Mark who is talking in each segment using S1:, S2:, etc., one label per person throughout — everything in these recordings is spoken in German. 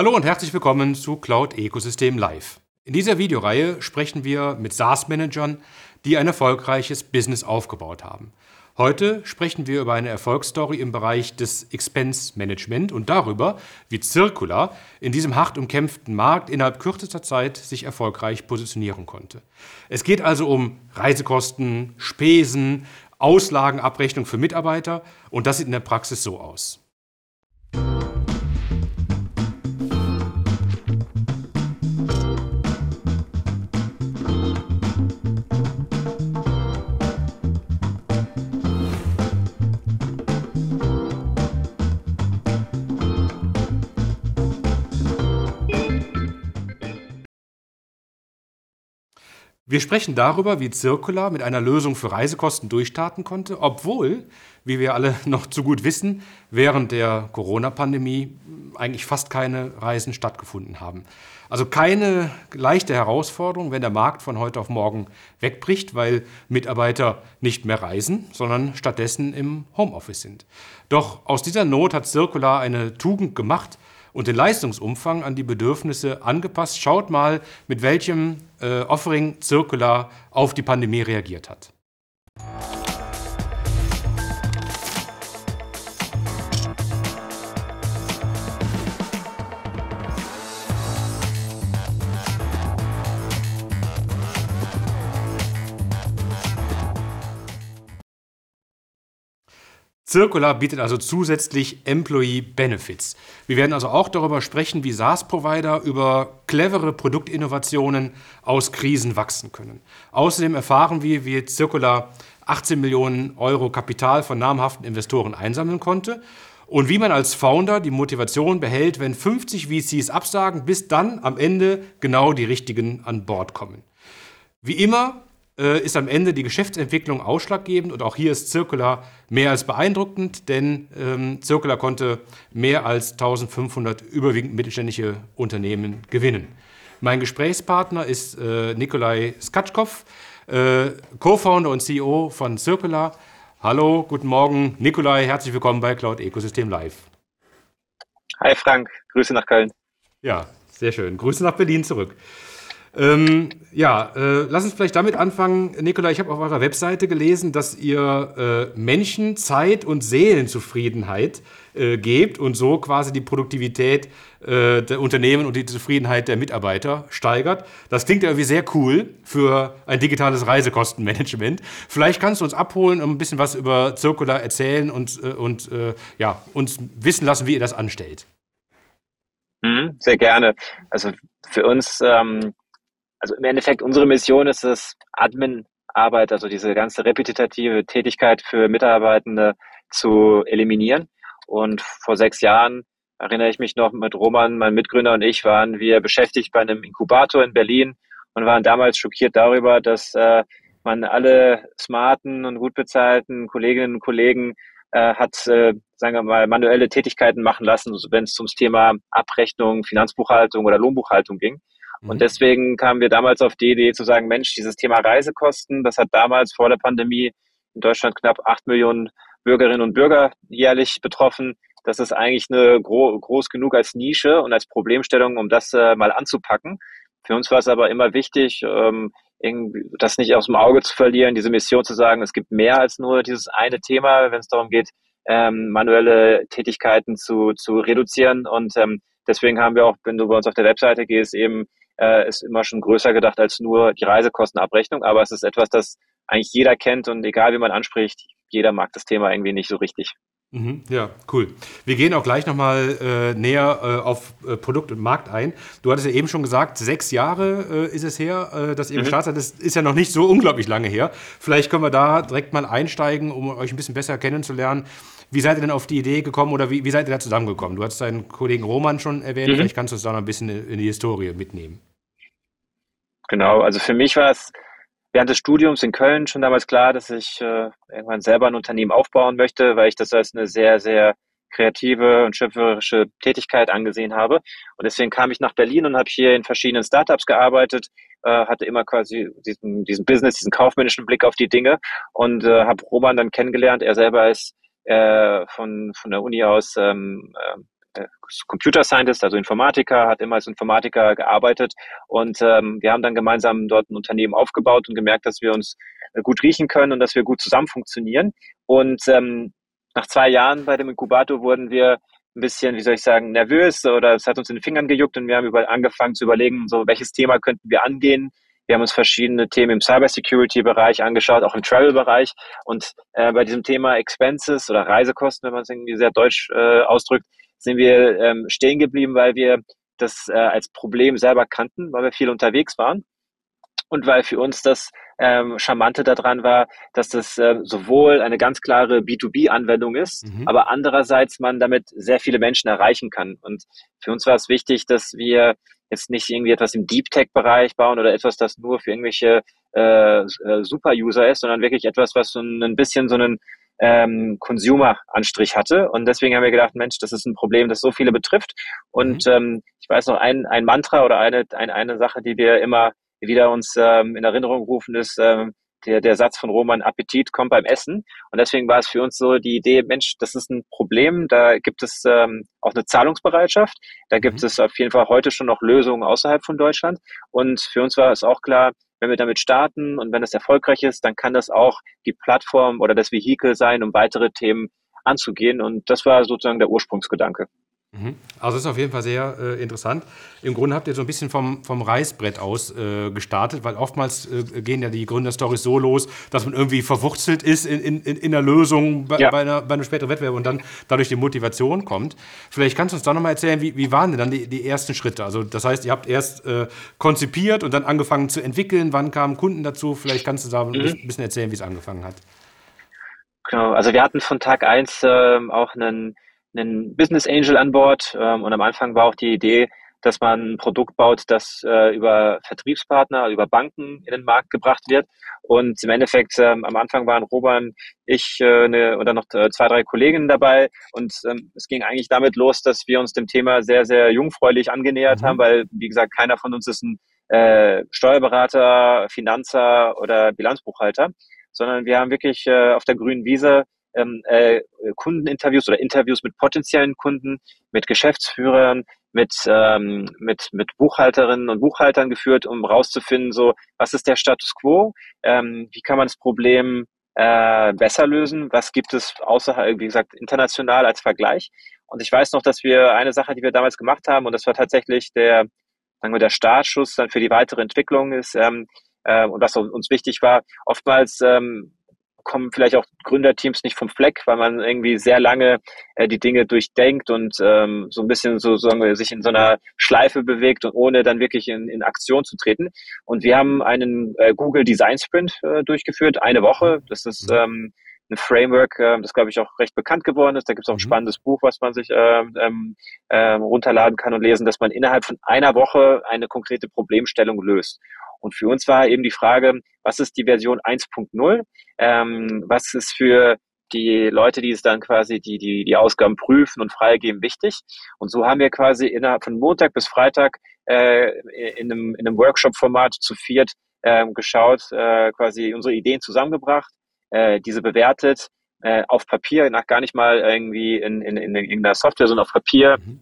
S1: Hallo und herzlich willkommen zu Cloud Ecosystem Live. In dieser Videoreihe sprechen wir mit SaaS-Managern, die ein erfolgreiches Business aufgebaut haben. Heute sprechen wir über eine Erfolgsstory im Bereich des Expense Management und darüber, wie Circular in diesem hart umkämpften Markt innerhalb kürzester Zeit sich erfolgreich positionieren konnte. Es geht also um Reisekosten, Spesen, Auslagenabrechnung für Mitarbeiter und das sieht in der Praxis so aus. Wir sprechen darüber, wie Circular mit einer Lösung für Reisekosten durchstarten konnte, obwohl, wie wir alle noch zu gut wissen, während der Corona-Pandemie eigentlich fast keine Reisen stattgefunden haben. Also keine leichte Herausforderung, wenn der Markt von heute auf morgen wegbricht, weil Mitarbeiter nicht mehr reisen, sondern stattdessen im Homeoffice sind. Doch aus dieser Not hat Circular eine Tugend gemacht, und den Leistungsumfang an die Bedürfnisse angepasst. Schaut mal, mit welchem äh, Offering Circular auf die Pandemie reagiert hat. Circular bietet also zusätzlich Employee Benefits. Wir werden also auch darüber sprechen, wie SaaS-Provider über clevere Produktinnovationen aus Krisen wachsen können. Außerdem erfahren wir, wie Circular 18 Millionen Euro Kapital von namhaften Investoren einsammeln konnte und wie man als Founder die Motivation behält, wenn 50 VCs absagen, bis dann am Ende genau die richtigen an Bord kommen. Wie immer äh, ist am Ende die Geschäftsentwicklung ausschlaggebend und auch hier ist Circular mehr als beeindruckend, denn ähm, Circular konnte mehr als 1500 überwiegend mittelständische Unternehmen gewinnen. Mein Gesprächspartner ist äh, Nikolai Skatschkow, äh, Co-Founder und CEO von Circular. Hallo, guten Morgen, Nikolai, herzlich willkommen bei Cloud Ecosystem Live.
S2: Hi Frank, Grüße nach Köln.
S1: Ja, sehr schön. Grüße nach Berlin zurück. Ähm, ja, äh, lass uns vielleicht damit anfangen. Nikola, ich habe auf eurer Webseite gelesen, dass ihr äh, Menschen Zeit und Seelenzufriedenheit äh, gebt und so quasi die Produktivität äh, der Unternehmen und die Zufriedenheit der Mitarbeiter steigert. Das klingt ja irgendwie sehr cool für ein digitales Reisekostenmanagement. Vielleicht kannst du uns abholen und ein bisschen was über Circular erzählen und, äh, und äh, ja, uns wissen lassen, wie ihr das anstellt.
S2: Mhm, sehr gerne. Also für uns ähm, also im Endeffekt unsere Mission ist es, Admin-Arbeit, also diese ganze repetitive Tätigkeit für Mitarbeitende zu eliminieren. Und vor sechs Jahren erinnere ich mich noch mit Roman, mein Mitgründer und ich waren wir beschäftigt bei einem Inkubator in Berlin und waren damals schockiert darüber, dass äh, man alle smarten und gut bezahlten Kolleginnen und Kollegen äh, hat, äh, sagen wir mal, manuelle Tätigkeiten machen lassen, wenn es zum Thema Abrechnung, Finanzbuchhaltung oder Lohnbuchhaltung ging. Und mhm. deswegen kamen wir damals auf die Idee zu sagen, Mensch, dieses Thema Reisekosten, das hat damals vor der Pandemie in Deutschland knapp acht Millionen Bürgerinnen und Bürger jährlich betroffen. Das ist eigentlich eine gro groß genug als Nische und als Problemstellung, um das äh, mal anzupacken. Für uns war es aber immer wichtig, ähm, das nicht aus dem Auge zu verlieren, diese Mission zu sagen, es gibt mehr als nur dieses eine Thema, wenn es darum geht, ähm, manuelle Tätigkeiten zu, zu reduzieren. Und ähm, deswegen haben wir auch, wenn du bei uns auf der Webseite gehst, eben äh, ist immer schon größer gedacht als nur die Reisekostenabrechnung, aber es ist etwas, das eigentlich jeder kennt und egal wie man anspricht, jeder mag das Thema irgendwie nicht so richtig.
S1: Mhm, ja, cool. Wir gehen auch gleich nochmal äh, näher äh, auf äh, Produkt und Markt ein. Du hattest ja eben schon gesagt, sechs Jahre äh, ist es her, äh, dass ihr mhm. gestartet habt. Das ist ja noch nicht so unglaublich lange her. Vielleicht können wir da direkt mal einsteigen, um euch ein bisschen besser kennenzulernen. Wie seid ihr denn auf die Idee gekommen oder wie, wie seid ihr da zusammengekommen? Du hast deinen Kollegen Roman schon erwähnt, mhm. vielleicht kannst du uns da noch ein bisschen in die Historie mitnehmen.
S2: Genau, also für mich war es während des Studiums in Köln schon damals klar, dass ich äh, irgendwann selber ein Unternehmen aufbauen möchte, weil ich das als eine sehr, sehr kreative und schöpferische Tätigkeit angesehen habe. Und deswegen kam ich nach Berlin und habe hier in verschiedenen Startups gearbeitet, äh, hatte immer quasi diesen, diesen Business, diesen kaufmännischen Blick auf die Dinge und äh, habe Roman dann kennengelernt. Er selber ist äh, von, von der Uni aus ähm, äh, äh, Computer Scientist, also Informatiker, hat immer als Informatiker gearbeitet und ähm, wir haben dann gemeinsam dort ein Unternehmen aufgebaut und gemerkt, dass wir uns äh, gut riechen können und dass wir gut zusammen funktionieren. Und ähm, nach zwei Jahren bei dem Inkubator wurden wir ein bisschen, wie soll ich sagen, nervös oder es hat uns in den Fingern gejuckt und wir haben über, angefangen zu überlegen, so welches Thema könnten wir angehen. Wir haben uns verschiedene Themen im Cybersecurity-Bereich angeschaut, auch im Travel-Bereich. Und äh, bei diesem Thema Expenses oder Reisekosten, wenn man es irgendwie sehr deutsch äh, ausdrückt, sind wir ähm, stehen geblieben, weil wir das äh, als Problem selber kannten, weil wir viel unterwegs waren und weil für uns das ähm, Charmante daran war, dass das äh, sowohl eine ganz klare B2B-Anwendung ist, mhm. aber andererseits man damit sehr viele Menschen erreichen kann. Und für uns war es wichtig, dass wir jetzt nicht irgendwie etwas im Deep Tech-Bereich bauen oder etwas, das nur für irgendwelche äh, äh Super-User ist, sondern wirklich etwas, was so ein bisschen so einen ähm, Consumer-Anstrich hatte. Und deswegen haben wir gedacht, Mensch, das ist ein Problem, das so viele betrifft. Und mhm. ähm, ich weiß noch, ein, ein Mantra oder eine, ein, eine Sache, die wir immer wieder uns ähm, in Erinnerung rufen, ist ähm, der, der Satz von Roman, Appetit kommt beim Essen. Und deswegen war es für uns so die Idee, Mensch, das ist ein Problem, da gibt es ähm, auch eine Zahlungsbereitschaft, da gibt mhm. es auf jeden Fall heute schon noch Lösungen außerhalb von Deutschland. Und für uns war es auch klar, wenn wir damit starten und wenn es erfolgreich ist, dann kann das auch die Plattform oder das Vehikel sein, um weitere Themen anzugehen. Und das war sozusagen der Ursprungsgedanke.
S1: Mhm. Also das ist auf jeden Fall sehr äh, interessant. Im Grunde habt ihr so ein bisschen vom, vom Reißbrett aus äh, gestartet, weil oftmals äh, gehen ja die Gründerstories so los, dass man irgendwie verwurzelt ist in, in, in der Lösung bei, ja. bei, einer, bei einem späteren Wettbewerb und dann dadurch die Motivation kommt. Vielleicht kannst du uns da nochmal erzählen, wie, wie waren denn dann die, die ersten Schritte? Also das heißt, ihr habt erst äh, konzipiert und dann angefangen zu entwickeln. Wann kamen Kunden dazu? Vielleicht kannst du da mhm. ein bisschen erzählen, wie es angefangen hat.
S2: Genau, also wir hatten von Tag 1 ähm, auch einen einen Business Angel an Bord ähm, und am Anfang war auch die Idee, dass man ein Produkt baut, das äh, über Vertriebspartner, über Banken in den Markt gebracht wird. Und im Endeffekt, ähm, am Anfang waren Roman, ich äh, ne, und dann noch äh, zwei, drei Kolleginnen dabei. Und ähm, es ging eigentlich damit los, dass wir uns dem Thema sehr, sehr jungfräulich angenähert mhm. haben, weil, wie gesagt, keiner von uns ist ein äh, Steuerberater, Finanzer oder Bilanzbuchhalter, sondern wir haben wirklich äh, auf der grünen Wiese ähm, äh, Kundeninterviews oder Interviews mit potenziellen Kunden, mit Geschäftsführern, mit, ähm, mit, mit Buchhalterinnen und Buchhaltern geführt, um rauszufinden, so, was ist der Status quo, ähm, wie kann man das Problem äh, besser lösen, was gibt es außerhalb, wie gesagt, international als Vergleich. Und ich weiß noch, dass wir eine Sache, die wir damals gemacht haben, und das war tatsächlich der, sagen wir, der Startschuss dann für die weitere Entwicklung ist, ähm, äh, und was uns wichtig war, oftmals ähm, kommen vielleicht auch Gründerteams nicht vom Fleck, weil man irgendwie sehr lange äh, die Dinge durchdenkt und ähm, so ein bisschen so sagen wir, sich in so einer Schleife bewegt und ohne dann wirklich in, in Aktion zu treten. Und wir haben einen äh, Google Design Sprint äh, durchgeführt, eine Woche. Das ist mhm. ähm, ein Framework, äh, das glaube ich auch recht bekannt geworden ist. Da gibt es auch ein mhm. spannendes Buch, was man sich ähm, ähm, äh, runterladen kann und lesen, dass man innerhalb von einer Woche eine konkrete Problemstellung löst. Und für uns war eben die Frage, was ist die Version 1.0? Ähm, was ist für die Leute, die es dann quasi die, die, die Ausgaben prüfen und freigeben, wichtig. Und so haben wir quasi innerhalb von Montag bis Freitag äh, in einem, in einem Workshop-Format zu viert äh, geschaut, äh, quasi unsere Ideen zusammengebracht, äh, diese bewertet, äh, auf Papier, nach gar nicht mal irgendwie in, in, in irgendeiner Software, sondern auf Papier mhm.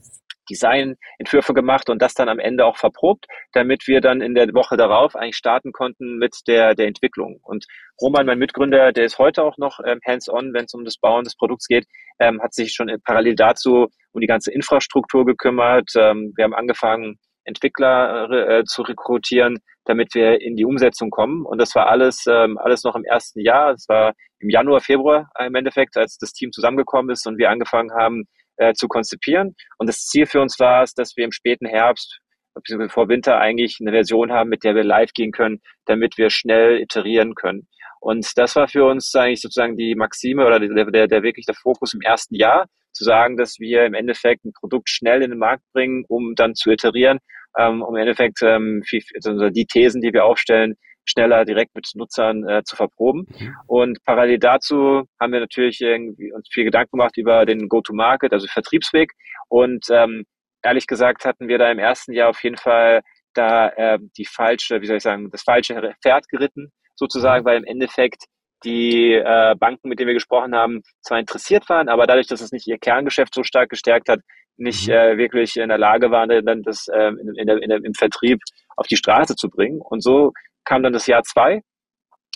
S2: Designentwürfe gemacht und das dann am Ende auch verprobt, damit wir dann in der Woche darauf eigentlich starten konnten mit der, der Entwicklung. Und Roman, mein Mitgründer, der ist heute auch noch ähm, hands-on, wenn es um das Bauen des Produkts geht, ähm, hat sich schon parallel dazu um die ganze Infrastruktur gekümmert. Ähm, wir haben angefangen, Entwickler äh, zu rekrutieren, damit wir in die Umsetzung kommen. Und das war alles, ähm, alles noch im ersten Jahr. Es war im Januar, Februar im Endeffekt, als das Team zusammengekommen ist und wir angefangen haben, äh, zu konzipieren. Und das Ziel für uns war es, dass wir im späten Herbst beziehungsweise vor Winter eigentlich eine Version haben, mit der wir live gehen können, damit wir schnell iterieren können. Und das war für uns eigentlich sozusagen die Maxime oder der, der, der wirklich der Fokus im ersten Jahr, zu sagen, dass wir im Endeffekt ein Produkt schnell in den Markt bringen, um dann zu iterieren, ähm, um im Endeffekt ähm, viel, also die Thesen, die wir aufstellen, schneller direkt mit Nutzern äh, zu verproben. Mhm. Und parallel dazu haben wir natürlich irgendwie uns viel Gedanken gemacht über den Go-to-Market, also Vertriebsweg. Und ähm, ehrlich gesagt hatten wir da im ersten Jahr auf jeden Fall da äh, die falsche, wie soll ich sagen, das falsche Pferd geritten, sozusagen, weil im Endeffekt die äh, Banken, mit denen wir gesprochen haben, zwar interessiert waren, aber dadurch, dass es nicht ihr Kerngeschäft so stark gestärkt hat, nicht mhm. äh, wirklich in der Lage waren, dann das äh, in, in der, in der, im Vertrieb auf die Straße zu bringen. Und so kam dann das Jahr zwei,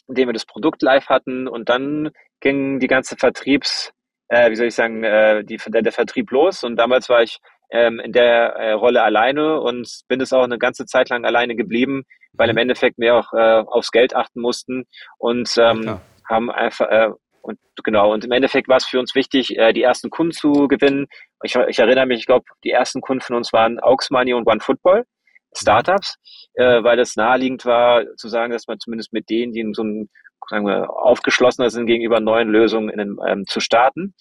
S2: in dem wir das Produkt live hatten und dann ging die ganze Vertriebs, äh, wie soll ich sagen, äh, die, der, der Vertrieb los. Und damals war ich ähm, in der äh, Rolle alleine und bin es auch eine ganze Zeit lang alleine geblieben, weil im mhm. Endeffekt wir auch äh, aufs Geld achten mussten und ähm, ja, haben einfach äh, und genau, und im Endeffekt war es für uns wichtig, äh, die ersten Kunden zu gewinnen. Ich, ich erinnere mich, ich glaube, die ersten Kunden von uns waren Aux Money und OneFootball, Startups, äh, weil es naheliegend war, zu sagen, dass man zumindest mit denen, die in so einem, sagen wir, aufgeschlossener sind gegenüber neuen Lösungen in, ähm, zu starten.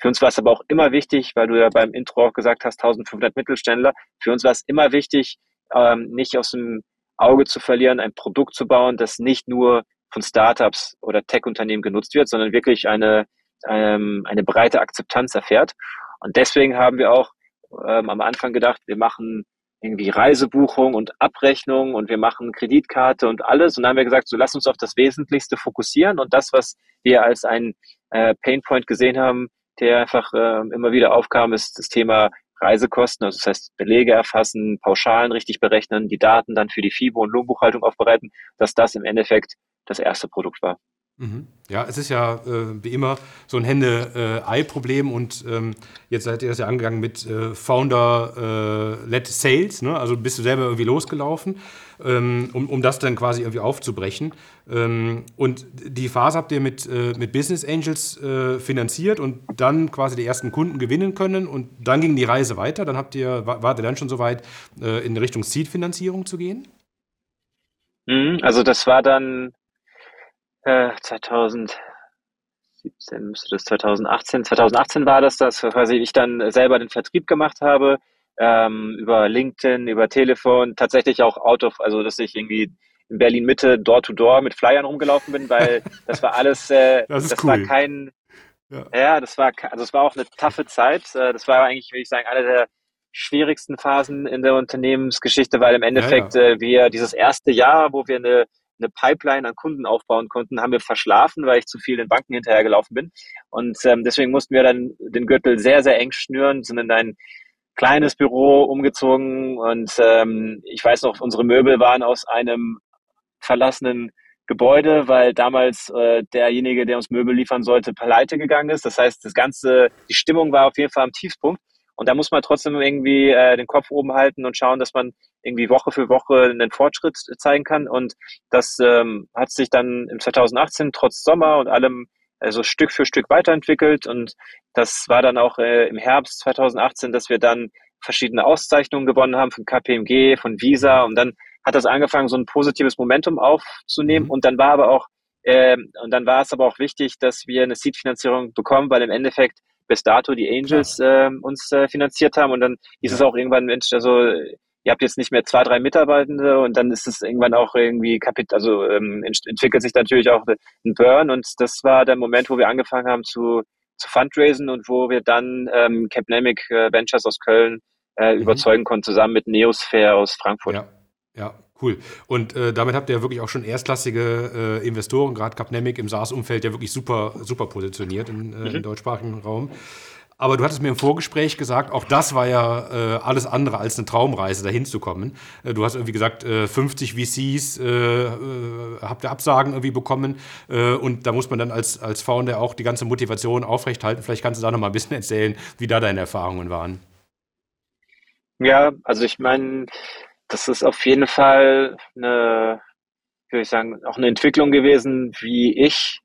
S2: Für uns war es aber auch immer wichtig, weil du ja beim Intro auch gesagt hast, 1500 Mittelständler. Für uns war es immer wichtig, ähm, nicht aus dem Auge zu verlieren, ein Produkt zu bauen, das nicht nur von Startups oder Tech-Unternehmen genutzt wird, sondern wirklich eine, ähm, eine breite Akzeptanz erfährt. Und deswegen haben wir auch ähm, am Anfang gedacht, wir machen irgendwie Reisebuchung und Abrechnung und wir machen Kreditkarte und alles. Und dann haben wir gesagt, so lass uns auf das Wesentlichste fokussieren und das, was wir als ein äh, Painpoint gesehen haben, der einfach äh, immer wieder aufkam, ist das Thema Reisekosten, also das heißt Belege erfassen, Pauschalen richtig berechnen, die Daten dann für die FIBO und Lohnbuchhaltung aufbereiten, dass das im Endeffekt das erste Produkt war.
S1: Mhm. Ja, es ist ja äh, wie immer so ein Hände-Ei-Problem und ähm, jetzt seid ihr das ja angegangen mit äh, Founder-led äh, Sales, ne? also bist du selber irgendwie losgelaufen, ähm, um, um das dann quasi irgendwie aufzubrechen. Ähm, und die Phase habt ihr mit, äh, mit Business Angels äh, finanziert und dann quasi die ersten Kunden gewinnen können und dann ging die Reise weiter. Dann habt ihr, wart ihr dann schon so weit, äh, in Richtung Seed-Finanzierung zu gehen?
S2: Mhm, also das war dann äh, 2017 müsste das 2018, 2018 war das, dass quasi ich dann selber den Vertrieb gemacht habe, ähm, über LinkedIn, über Telefon, tatsächlich auch out of, also dass ich irgendwie in Berlin Mitte door to door mit Flyern rumgelaufen bin, weil das war alles, äh, das, das cool. war kein, ja. ja. das war, also es war auch eine taffe Zeit. Äh, das war eigentlich, würde ich sagen, eine der schwierigsten Phasen in der Unternehmensgeschichte, weil im Endeffekt ja, ja. Äh, wir dieses erste Jahr, wo wir eine eine Pipeline an Kunden aufbauen konnten, haben wir verschlafen, weil ich zu viel den Banken hinterhergelaufen bin. Und ähm, deswegen mussten wir dann den Gürtel sehr, sehr eng schnüren, sind in ein kleines Büro umgezogen und ähm, ich weiß noch, unsere Möbel waren aus einem verlassenen Gebäude, weil damals äh, derjenige, der uns Möbel liefern sollte, pleite gegangen ist. Das heißt, das ganze, die Stimmung war auf jeden Fall am Tiefpunkt. Und da muss man trotzdem irgendwie äh, den Kopf oben halten und schauen, dass man irgendwie Woche für Woche einen Fortschritt zeigen kann. Und das ähm, hat sich dann im 2018 trotz Sommer und allem also Stück für Stück weiterentwickelt. Und das war dann auch äh, im Herbst 2018, dass wir dann verschiedene Auszeichnungen gewonnen haben von KPMG, von Visa. Und dann hat das angefangen, so ein positives Momentum aufzunehmen. Mhm. Und dann war aber auch, äh, und dann war es aber auch wichtig, dass wir eine Seed-Finanzierung bekommen, weil im Endeffekt bis dato die Angels äh, uns äh, finanziert haben und dann hieß ja. es auch irgendwann, Mensch, also ihr habt jetzt nicht mehr zwei, drei Mitarbeitende und dann ist es irgendwann auch irgendwie kapit also ähm, entwickelt sich natürlich auch ein Burn und das war der Moment, wo wir angefangen haben zu, zu fundraisen und wo wir dann ähm, Capnamic äh, Ventures aus Köln äh, mhm. überzeugen konnten, zusammen mit Neosphere aus Frankfurt.
S1: Ja, ja. Cool. Und äh, damit habt ihr ja wirklich auch schon erstklassige äh, Investoren, gerade Capnemic im SaaS-Umfeld ja wirklich super, super positioniert in, äh, mhm. im deutschsprachigen Raum. Aber du hattest mir im Vorgespräch gesagt, auch das war ja äh, alles andere als eine Traumreise, dahin zu kommen. Äh, du hast irgendwie gesagt, äh, 50 VCs äh, äh, habt ihr Absagen irgendwie bekommen. Äh, und da muss man dann als, als Founder auch die ganze Motivation aufrechthalten. Vielleicht kannst du da noch mal ein bisschen erzählen, wie da deine Erfahrungen waren.
S2: Ja, also ich meine, das ist auf jeden Fall eine, würde ich sagen, auch eine Entwicklung gewesen, wie ich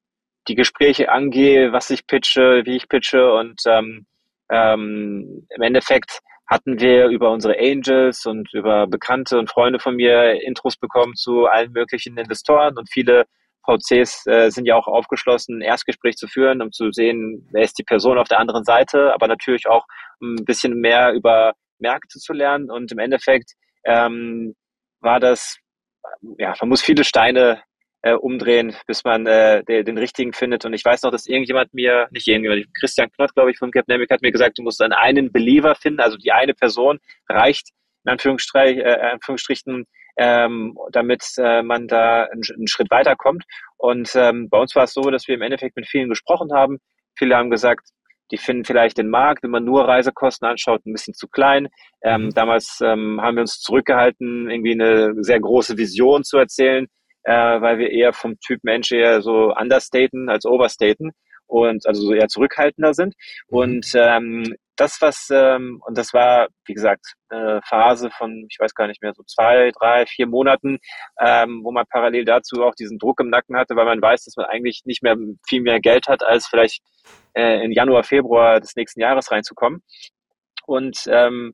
S2: die Gespräche angehe, was ich pitche, wie ich pitche und ähm, ähm, im Endeffekt hatten wir über unsere Angels und über Bekannte und Freunde von mir Intros bekommen zu allen möglichen Investoren und viele VCs äh, sind ja auch aufgeschlossen, ein Erstgespräch zu führen, um zu sehen, wer ist die Person auf der anderen Seite, aber natürlich auch ein bisschen mehr über Märkte zu lernen und im Endeffekt ähm, war das, ja, man muss viele Steine äh, umdrehen, bis man äh, den, den richtigen findet. Und ich weiß noch, dass irgendjemand mir, nicht irgendjemand, Christian Knott, glaube ich, von Capnamic hat mir gesagt, du musst dann einen Believer finden, also die eine Person reicht, in Anführungsstrich, äh, Anführungsstrichen, ähm, damit äh, man da einen, einen Schritt weiterkommt. Und ähm, bei uns war es so, dass wir im Endeffekt mit vielen gesprochen haben. Viele haben gesagt, die finden vielleicht den Markt, wenn man nur Reisekosten anschaut, ein bisschen zu klein. Ähm, mhm. damals ähm, haben wir uns zurückgehalten, irgendwie eine sehr große Vision zu erzählen, äh, weil wir eher vom Typ Mensch eher so understaten als overstaten und also so eher zurückhaltender sind. Mhm. Und ähm, das, was, ähm, und das war, wie gesagt, eine Phase von, ich weiß gar nicht mehr, so zwei, drei, vier Monaten, ähm, wo man parallel dazu auch diesen Druck im Nacken hatte, weil man weiß, dass man eigentlich nicht mehr viel mehr Geld hat, als vielleicht äh, in Januar, Februar des nächsten Jahres reinzukommen. Und ähm,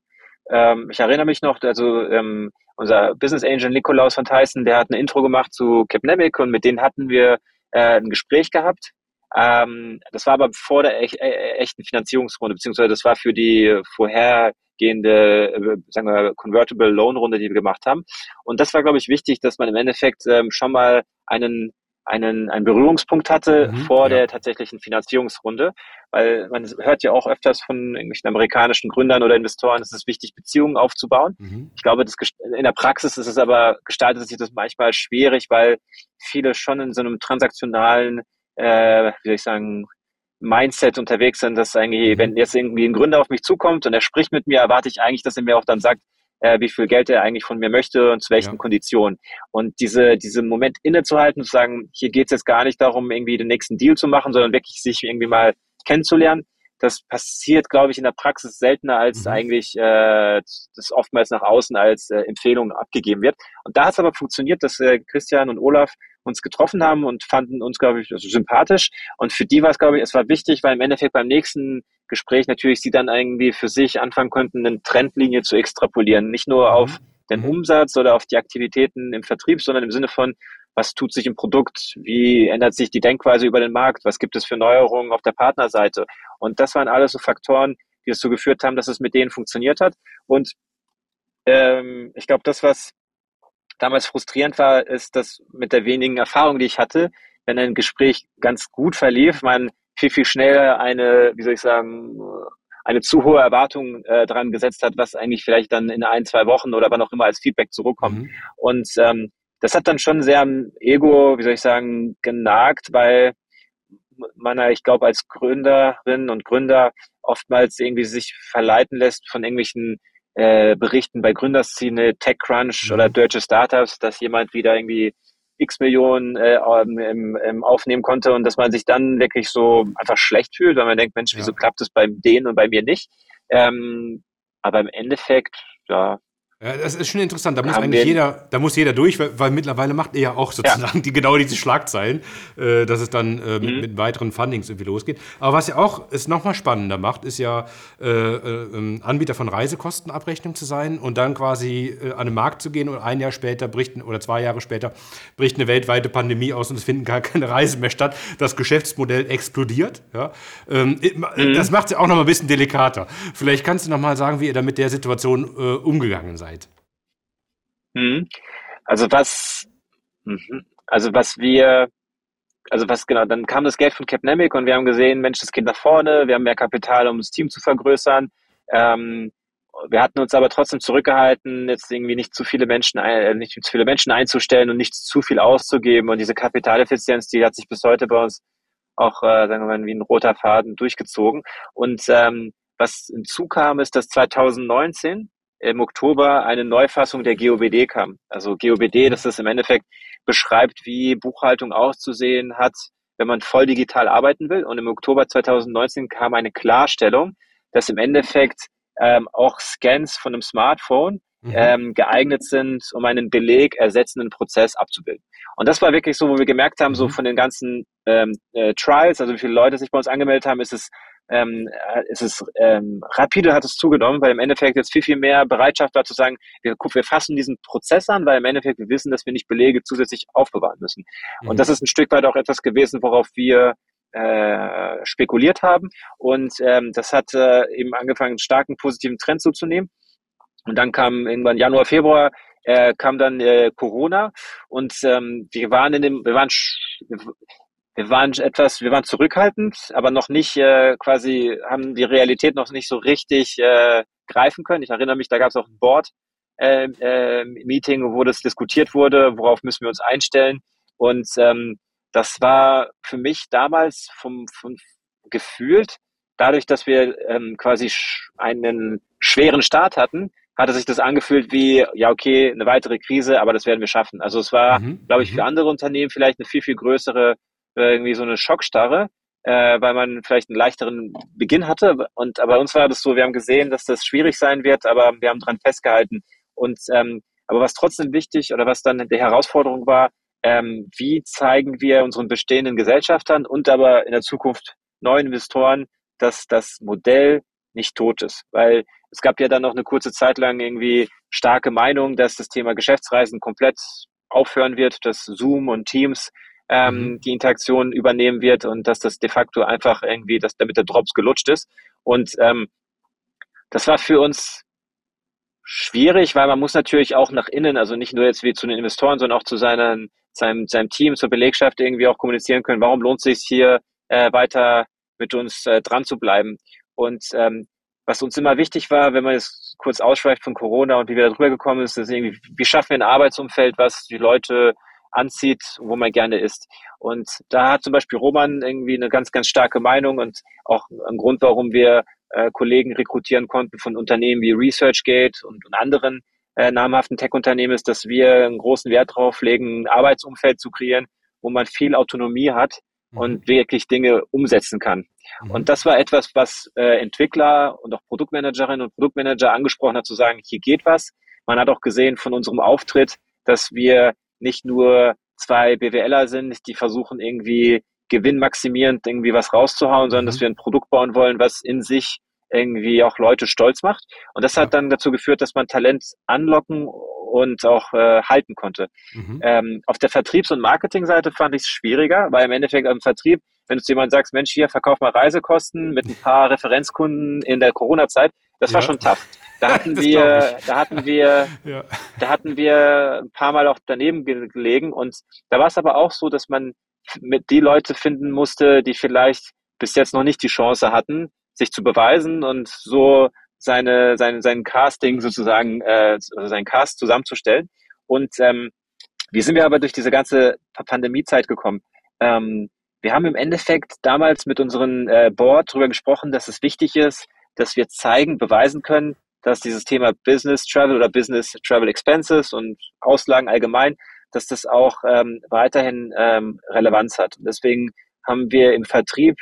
S2: ähm, ich erinnere mich noch, also ähm, unser Business Angel Nikolaus von Tyson, der hat ein Intro gemacht zu Capnemic und mit denen hatten wir äh, ein Gespräch gehabt ähm, das war aber vor der ech, äh, echten Finanzierungsrunde, beziehungsweise das war für die vorhergehende, äh, sagen wir, Convertible Loan Runde, die wir gemacht haben. Und das war, glaube ich, wichtig, dass man im Endeffekt ähm, schon mal einen einen, einen Berührungspunkt hatte mhm, vor ja. der tatsächlichen Finanzierungsrunde, weil man hört ja auch öfters von irgendwelchen amerikanischen Gründern oder Investoren, es ist wichtig, Beziehungen aufzubauen. Mhm. Ich glaube, das, in der Praxis ist es aber, gestaltet sich das manchmal schwierig, weil viele schon in so einem transaktionalen äh, wie soll ich sagen, Mindset unterwegs sind, dass eigentlich, mhm. wenn jetzt irgendwie ein Gründer auf mich zukommt und er spricht mit mir, erwarte ich eigentlich, dass er mir auch dann sagt, äh, wie viel Geld er eigentlich von mir möchte und zu welchen ja. Konditionen. Und diese, diese Moment innezuhalten, zu sagen, hier geht es jetzt gar nicht darum, irgendwie den nächsten Deal zu machen, sondern wirklich sich irgendwie mal kennenzulernen. Das passiert, glaube ich, in der Praxis seltener, als mhm. eigentlich äh, das oftmals nach außen als äh, Empfehlung abgegeben wird. Und da hat es aber funktioniert, dass äh, Christian und Olaf uns getroffen haben und fanden uns, glaube ich, also sympathisch. Und für die war es, glaube ich, es war wichtig, weil im Endeffekt beim nächsten Gespräch natürlich sie dann irgendwie für sich anfangen konnten, eine Trendlinie zu extrapolieren. Nicht nur mhm. auf den mhm. Umsatz oder auf die Aktivitäten im Vertrieb, sondern im Sinne von, was tut sich im Produkt, wie ändert sich die Denkweise über den Markt, was gibt es für Neuerungen auf der Partnerseite. Und das waren alles so Faktoren, die dazu geführt haben, dass es mit denen funktioniert hat. Und ähm, ich glaube, das, was damals frustrierend war, ist, dass mit der wenigen Erfahrung, die ich hatte, wenn ein Gespräch ganz gut verlief, man viel, viel schneller eine, wie soll ich sagen, eine zu hohe Erwartung äh, dran gesetzt hat, was eigentlich vielleicht dann in ein, zwei Wochen oder wann auch immer als Feedback zurückkommt. Mhm. Und ähm, das hat dann schon sehr am Ego, wie soll ich sagen, genagt, weil man, ich glaube, als Gründerin und Gründer oftmals irgendwie sich verleiten lässt von irgendwelchen äh, berichten bei Gründerszene, TechCrunch mhm. oder deutsche Startups, dass jemand wieder irgendwie x Millionen äh, im, im aufnehmen konnte und dass man sich dann wirklich so einfach schlecht fühlt, weil man denkt, Mensch, wieso ja. klappt es bei denen und bei mir nicht? Ähm, aber im Endeffekt, ja,
S1: ja, das ist schon interessant. Da muss eigentlich jeder, da muss jeder durch, weil, weil, mittlerweile macht er ja auch sozusagen ja. die genau diese Schlagzeilen, äh, dass es dann äh, mit, mhm. mit, weiteren Fundings irgendwie losgeht. Aber was ja auch es nochmal spannender macht, ist ja äh, äh ähm, Anbieter von Reisekostenabrechnung zu sein und dann quasi äh, an den Markt zu gehen und ein Jahr später bricht oder zwei Jahre später bricht eine weltweite Pandemie aus und es finden gar keine Reisen mehr statt. Das Geschäftsmodell explodiert. Ja? Ähm, mhm. Das macht es ja auch nochmal ein bisschen delikater. Vielleicht kannst du nochmal sagen, wie ihr da mit der Situation äh, umgegangen seid.
S2: Mhm. Also was, mhm. also was wir, also was genau, dann kam das Geld von Capnemic und wir haben gesehen, Mensch, das geht nach vorne, wir haben mehr Kapital, um das Team zu vergrößern. Ähm, wir hatten uns aber trotzdem zurückgehalten, jetzt irgendwie nicht zu viele Menschen, äh, nicht zu viele Menschen einzustellen und nicht zu viel auszugeben. Und diese Kapitaleffizienz, die hat sich bis heute bei uns auch, äh, sagen wir mal, wie ein roter Faden durchgezogen. Und ähm, was hinzukam, ist, dass 2019 im Oktober eine Neufassung der GOBD kam. Also GOBD, das ist im Endeffekt beschreibt, wie Buchhaltung auszusehen hat, wenn man voll digital arbeiten will. Und im Oktober 2019 kam eine Klarstellung, dass im Endeffekt ähm, auch Scans von einem Smartphone mhm. ähm, geeignet sind, um einen Beleg ersetzenden Prozess abzubilden. Und das war wirklich so, wo wir gemerkt haben, mhm. so von den ganzen ähm, äh, Trials, also wie viele Leute sich bei uns angemeldet haben, ist es ähm, ist es ähm, rapide hat es zugenommen, weil im Endeffekt jetzt viel, viel mehr Bereitschaft war zu sagen, wir, wir fassen diesen Prozess an, weil im Endeffekt wir wissen, dass wir nicht Belege zusätzlich aufbewahren müssen. Mhm. Und das ist ein Stück weit auch etwas gewesen, worauf wir äh, spekuliert haben. Und ähm, das hat äh, eben angefangen, einen starken positiven Trend zuzunehmen. Und dann kam irgendwann Januar, Februar äh, kam dann äh, Corona und ähm, wir waren in dem, wir waren wir waren etwas, wir waren zurückhaltend, aber noch nicht äh, quasi, haben die Realität noch nicht so richtig äh, greifen können. Ich erinnere mich, da gab es auch ein Board äh, äh, Meeting, wo das diskutiert wurde, worauf müssen wir uns einstellen. Und ähm, das war für mich damals vom, vom gefühlt dadurch, dass wir ähm, quasi sch einen schweren Start hatten, hatte sich das angefühlt wie, ja, okay, eine weitere Krise, aber das werden wir schaffen. Also es war, mhm. glaube ich, für mhm. andere Unternehmen vielleicht eine viel, viel größere, äh, irgendwie so eine Schockstarre, äh, weil man vielleicht einen leichteren Beginn hatte. Und aber bei uns war das so, wir haben gesehen, dass das schwierig sein wird, aber wir haben dran festgehalten. Und ähm, aber was trotzdem wichtig oder was dann die Herausforderung war, ähm, wie zeigen wir unseren bestehenden Gesellschaftern und aber in der Zukunft neuen Investoren, dass das Modell nicht tot ist. Weil es gab ja dann noch eine kurze Zeit lang irgendwie starke Meinung, dass das Thema Geschäftsreisen komplett aufhören wird, dass Zoom und Teams ähm, mhm. die Interaktion übernehmen wird und dass das de facto einfach irgendwie, dass damit der Drops gelutscht ist. Und ähm, das war für uns schwierig, weil man muss natürlich auch nach innen, also nicht nur jetzt wie zu den Investoren, sondern auch zu seinen, seinem, seinem Team, zur Belegschaft irgendwie auch kommunizieren können, warum lohnt es sich hier äh, weiter mit uns äh, dran zu bleiben. Und ähm, was uns immer wichtig war, wenn man es kurz ausschweift von Corona und wie wir darüber gekommen ist, ist irgendwie, wie schaffen wir ein Arbeitsumfeld, was die Leute anzieht, wo man gerne ist. Und da hat zum Beispiel Roman irgendwie eine ganz, ganz starke Meinung und auch ein Grund, warum wir äh, Kollegen rekrutieren konnten von Unternehmen wie ResearchGate und, und anderen äh, namhaften Tech-Unternehmen ist, dass wir einen großen Wert darauf legen, ein Arbeitsumfeld zu kreieren, wo man viel Autonomie hat mhm. und wirklich Dinge umsetzen kann. Mhm. Und das war etwas, was äh, Entwickler und auch Produktmanagerinnen und Produktmanager angesprochen hat, zu sagen, hier geht was. Man hat auch gesehen von unserem Auftritt, dass wir nicht nur zwei BWLer sind, die versuchen irgendwie gewinnmaximierend irgendwie was rauszuhauen, sondern mhm. dass wir ein Produkt bauen wollen, was in sich irgendwie auch Leute stolz macht. Und das hat dann dazu geführt, dass man Talent anlocken und auch äh, halten konnte. Mhm. Ähm, auf der Vertriebs- und Marketingseite fand ich es schwieriger, weil im Endeffekt am Vertrieb, wenn du zu jemandem sagst, Mensch, hier verkauf mal Reisekosten mit ein paar Referenzkunden in der Corona-Zeit, das ja. war schon tough. Da hatten wir, da hatten wir, ja. da hatten wir ein paar Mal auch daneben gelegen und da war es aber auch so, dass man mit die Leute finden musste, die vielleicht bis jetzt noch nicht die Chance hatten, sich zu beweisen und so seine, seine, sein Casting sozusagen, äh, also sein Cast zusammenzustellen. Und ähm, wie sind wir aber durch diese ganze Pandemiezeit gekommen? Ähm, wir haben im Endeffekt damals mit unserem äh, Board darüber gesprochen, dass es wichtig ist, dass wir zeigen, beweisen können, dass dieses Thema Business Travel oder Business Travel Expenses und Auslagen allgemein, dass das auch ähm, weiterhin ähm, Relevanz hat. Und deswegen haben wir im Vertrieb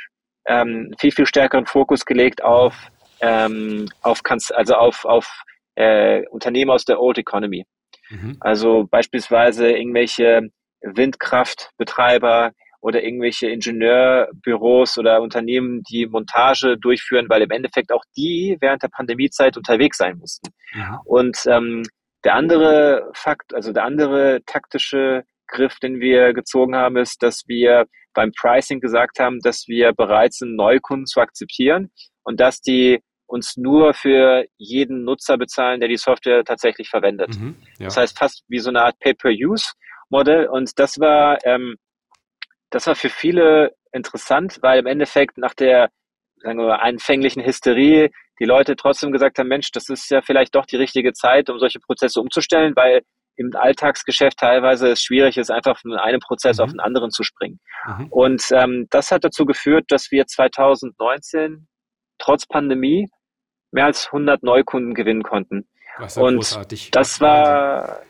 S2: ähm, viel, viel stärkeren Fokus gelegt auf, ähm, auf also auf, auf äh, Unternehmen aus der Old Economy. Mhm. Also beispielsweise irgendwelche Windkraftbetreiber oder irgendwelche Ingenieurbüros oder Unternehmen, die Montage durchführen, weil im Endeffekt auch die während der Pandemiezeit unterwegs sein mussten. Mhm. Und ähm, der andere Fakt, also der andere taktische Griff, den wir gezogen haben, ist, dass wir beim Pricing gesagt haben, dass wir bereit sind, Neukunden zu akzeptieren und dass die uns nur für jeden Nutzer bezahlen, der die Software tatsächlich verwendet. Mhm, ja. Das heißt fast wie so eine Art Pay-per-Use-Modell. Und das war, ähm, das war für viele interessant, weil im Endeffekt nach der sagen wir mal, anfänglichen Hysterie die Leute trotzdem gesagt haben, Mensch, das ist ja vielleicht doch die richtige Zeit, um solche Prozesse umzustellen, weil im Alltagsgeschäft teilweise es schwierig ist, einfach von einem Prozess mhm. auf den anderen zu springen. Mhm. Und ähm, das hat dazu geführt, dass wir 2019 trotz Pandemie mehr als 100 Neukunden gewinnen konnten. Das und großartig. das war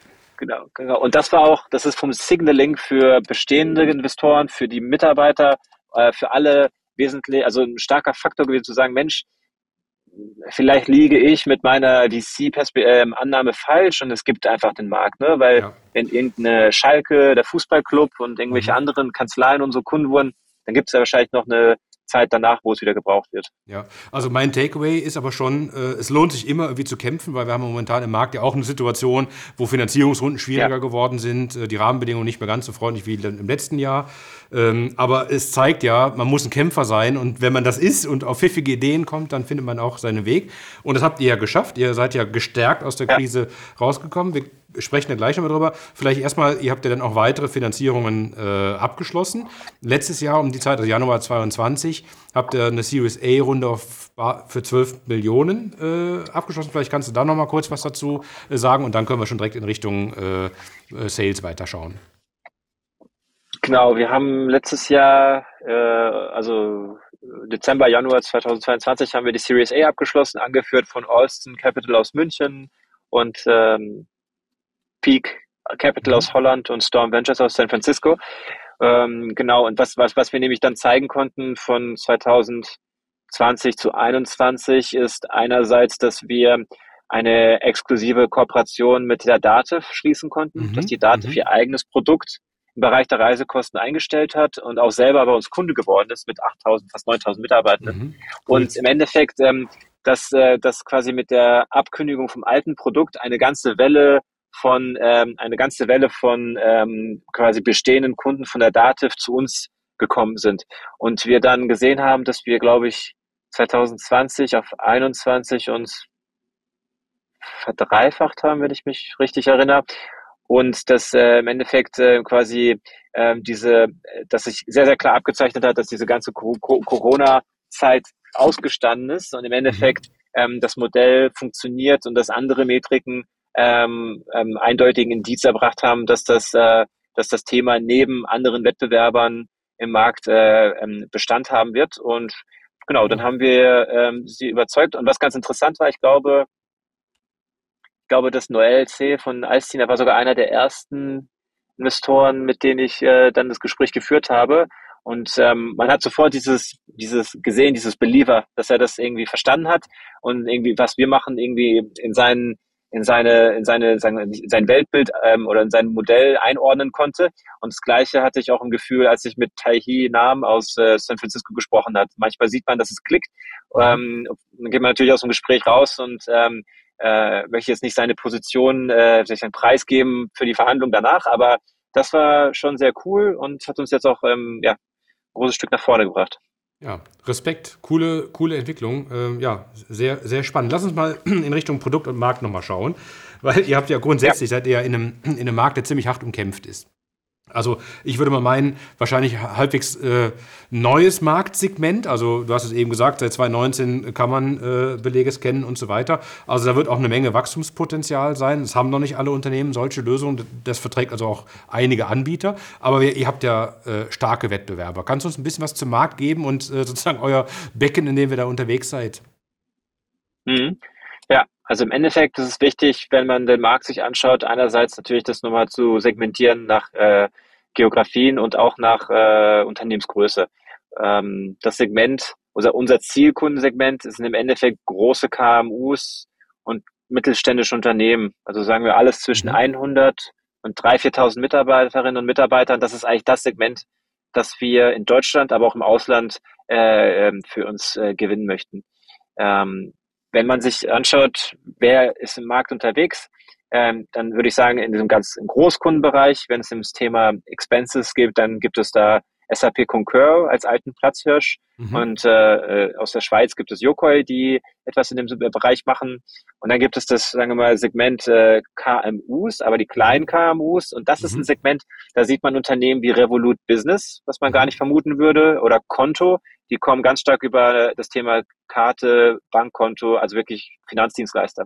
S2: genau, genau. Und das war auch, das ist vom Signaling für bestehende Investoren, für die Mitarbeiter, äh, für alle wesentlich, also ein starker Faktor gewesen zu sagen, Mensch, vielleicht liege ich mit meiner VC-Annahme falsch und es gibt einfach den Markt, ne? weil ja. wenn irgendeine Schalke, der Fußballclub und irgendwelche mhm. anderen Kanzleien und so Kunden wurden, dann gibt es ja wahrscheinlich noch eine Zeit danach, wo es wieder gebraucht wird.
S1: Ja, also mein Takeaway ist aber schon, äh, es lohnt sich immer irgendwie zu kämpfen, weil wir haben momentan im Markt ja auch eine Situation, wo Finanzierungsrunden schwieriger ja. geworden sind, äh, die Rahmenbedingungen nicht mehr ganz so freundlich wie im letzten Jahr. Ähm, aber es zeigt ja, man muss ein Kämpfer sein und wenn man das ist und auf pfiffige Ideen kommt, dann findet man auch seinen Weg. Und das habt ihr ja geschafft. Ihr seid ja gestärkt aus der Krise rausgekommen. Wir sprechen ja gleich nochmal drüber. Vielleicht erstmal, ihr habt ja dann auch weitere Finanzierungen äh, abgeschlossen. Letztes Jahr um die Zeit, also Januar 22, habt ihr eine Series A-Runde für 12 Millionen äh, abgeschlossen. Vielleicht kannst du da nochmal kurz was dazu äh, sagen und dann können wir schon direkt in Richtung äh, äh, Sales weiterschauen.
S2: Genau, wir haben letztes Jahr, äh, also Dezember, Januar 2022 haben wir die Series A abgeschlossen, angeführt von Alston Capital aus München und ähm, Peak Capital aus mhm. Holland und Storm Ventures aus San Francisco. Ähm, genau, und was, was, was wir nämlich dann zeigen konnten von 2020 zu 2021 ist einerseits, dass wir eine exklusive Kooperation mit der Dativ schließen konnten, mhm. dass die Dativ mhm. ihr eigenes Produkt im Bereich der Reisekosten eingestellt hat und auch selber bei uns Kunde geworden ist mit 8000, fast 9000 Mitarbeitern. Mhm. Und im Endeffekt, ähm, dass, äh, dass quasi mit der Abkündigung vom alten Produkt eine ganze Welle von ähm, eine ganze Welle von ähm, quasi bestehenden Kunden von der Dativ zu uns gekommen sind und wir dann gesehen haben, dass wir, glaube ich, 2020 auf 21 uns verdreifacht haben, wenn ich mich richtig erinnere. Und dass äh, im Endeffekt äh, quasi äh, diese, dass sich sehr, sehr klar abgezeichnet hat, dass diese ganze Corona-Zeit ausgestanden ist und im Endeffekt ähm, das Modell funktioniert und dass andere Metriken ähm, ähm, eindeutigen Indiz erbracht haben, dass das, äh, dass das Thema neben anderen Wettbewerbern im Markt äh, ähm, Bestand haben wird. Und genau, dann haben wir ähm, sie überzeugt. Und was ganz interessant war, ich glaube, glaube, das Noel C. von Alstin, war sogar einer der ersten Investoren, mit denen ich äh, dann das Gespräch geführt habe. Und ähm, man hat sofort dieses, dieses gesehen, dieses Believer, dass er das irgendwie verstanden hat und irgendwie, was wir machen, irgendwie in seinen in seine, in seine, sein, sein Weltbild ähm, oder in sein Modell einordnen konnte. Und das Gleiche hatte ich auch im Gefühl, als ich mit Tai Hi Nam aus äh, San Francisco gesprochen hat. Manchmal sieht man, dass es klickt. Ähm, dann geht man natürlich aus dem Gespräch raus und ähm, äh, möchte jetzt nicht seine Position, äh, seinen Preis geben für die Verhandlung danach, aber das war schon sehr cool und hat uns jetzt auch ähm, ja, ein großes Stück nach vorne gebracht.
S1: Ja, Respekt, coole, coole Entwicklung. Ähm, ja, sehr, sehr spannend. Lass uns mal in Richtung Produkt und Markt nochmal schauen, weil ihr habt ja grundsätzlich, ja. seid ihr ja in einem, in einem Markt, der ziemlich hart umkämpft ist. Also ich würde mal meinen, wahrscheinlich halbwegs äh, neues Marktsegment. Also du hast es eben gesagt, seit 2019 kann man äh, Belege scannen und so weiter. Also da wird auch eine Menge Wachstumspotenzial sein. Es haben noch nicht alle Unternehmen solche Lösungen. Das verträgt also auch einige Anbieter. Aber ihr, ihr habt ja äh, starke Wettbewerber. Kannst du uns ein bisschen was zum Markt geben und äh, sozusagen euer Becken, in dem wir da unterwegs seid?
S2: Mhm. Also im Endeffekt ist es wichtig, wenn man den Markt sich anschaut, einerseits natürlich das nochmal zu segmentieren nach äh, Geografien und auch nach äh, Unternehmensgröße. Ähm, das Segment, unser, unser Zielkundensegment sind im Endeffekt große KMUs und mittelständische Unternehmen. Also sagen wir alles zwischen 100 mhm. und 3.000, 4.000 Mitarbeiterinnen und Mitarbeitern. Das ist eigentlich das Segment, das wir in Deutschland, aber auch im Ausland äh, ähm, für uns äh, gewinnen möchten. Ähm, wenn man sich anschaut, wer ist im Markt unterwegs, ähm, dann würde ich sagen, in diesem ganzen Großkundenbereich, wenn es ums Thema Expenses geht, dann gibt es da SAP Concur als alten Platzhirsch mhm. und äh, äh, aus der Schweiz gibt es Yokoi, die etwas in dem Bereich machen und dann gibt es das, sagen wir mal, Segment äh, KMUs, aber die kleinen KMUs und das mhm. ist ein mhm. Segment, da sieht man Unternehmen wie Revolut Business, was man gar mhm. nicht vermuten würde oder Konto, die kommen ganz stark über das Thema Karte, Bankkonto, also wirklich Finanzdienstleister.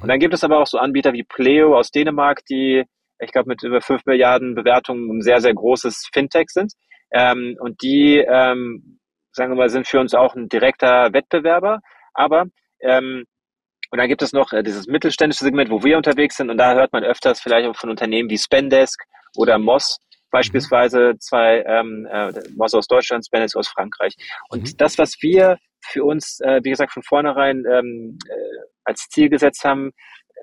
S2: Und dann gibt es aber auch so Anbieter wie Pleo aus Dänemark, die, ich glaube, mit über fünf Milliarden Bewertungen ein sehr, sehr großes Fintech sind. Ähm, und die, ähm, sagen wir mal, sind für uns auch ein direkter Wettbewerber. Aber ähm, und dann gibt es noch äh, dieses mittelständische Segment, wo wir unterwegs sind. Und da hört man öfters vielleicht auch von Unternehmen wie Spendesk oder Moss, beispielsweise zwei ähm, äh, Moss aus Deutschland, Spendesk aus Frankreich. Und mhm. das, was wir für uns, äh, wie gesagt, von vornherein ähm, äh, als Ziel gesetzt haben,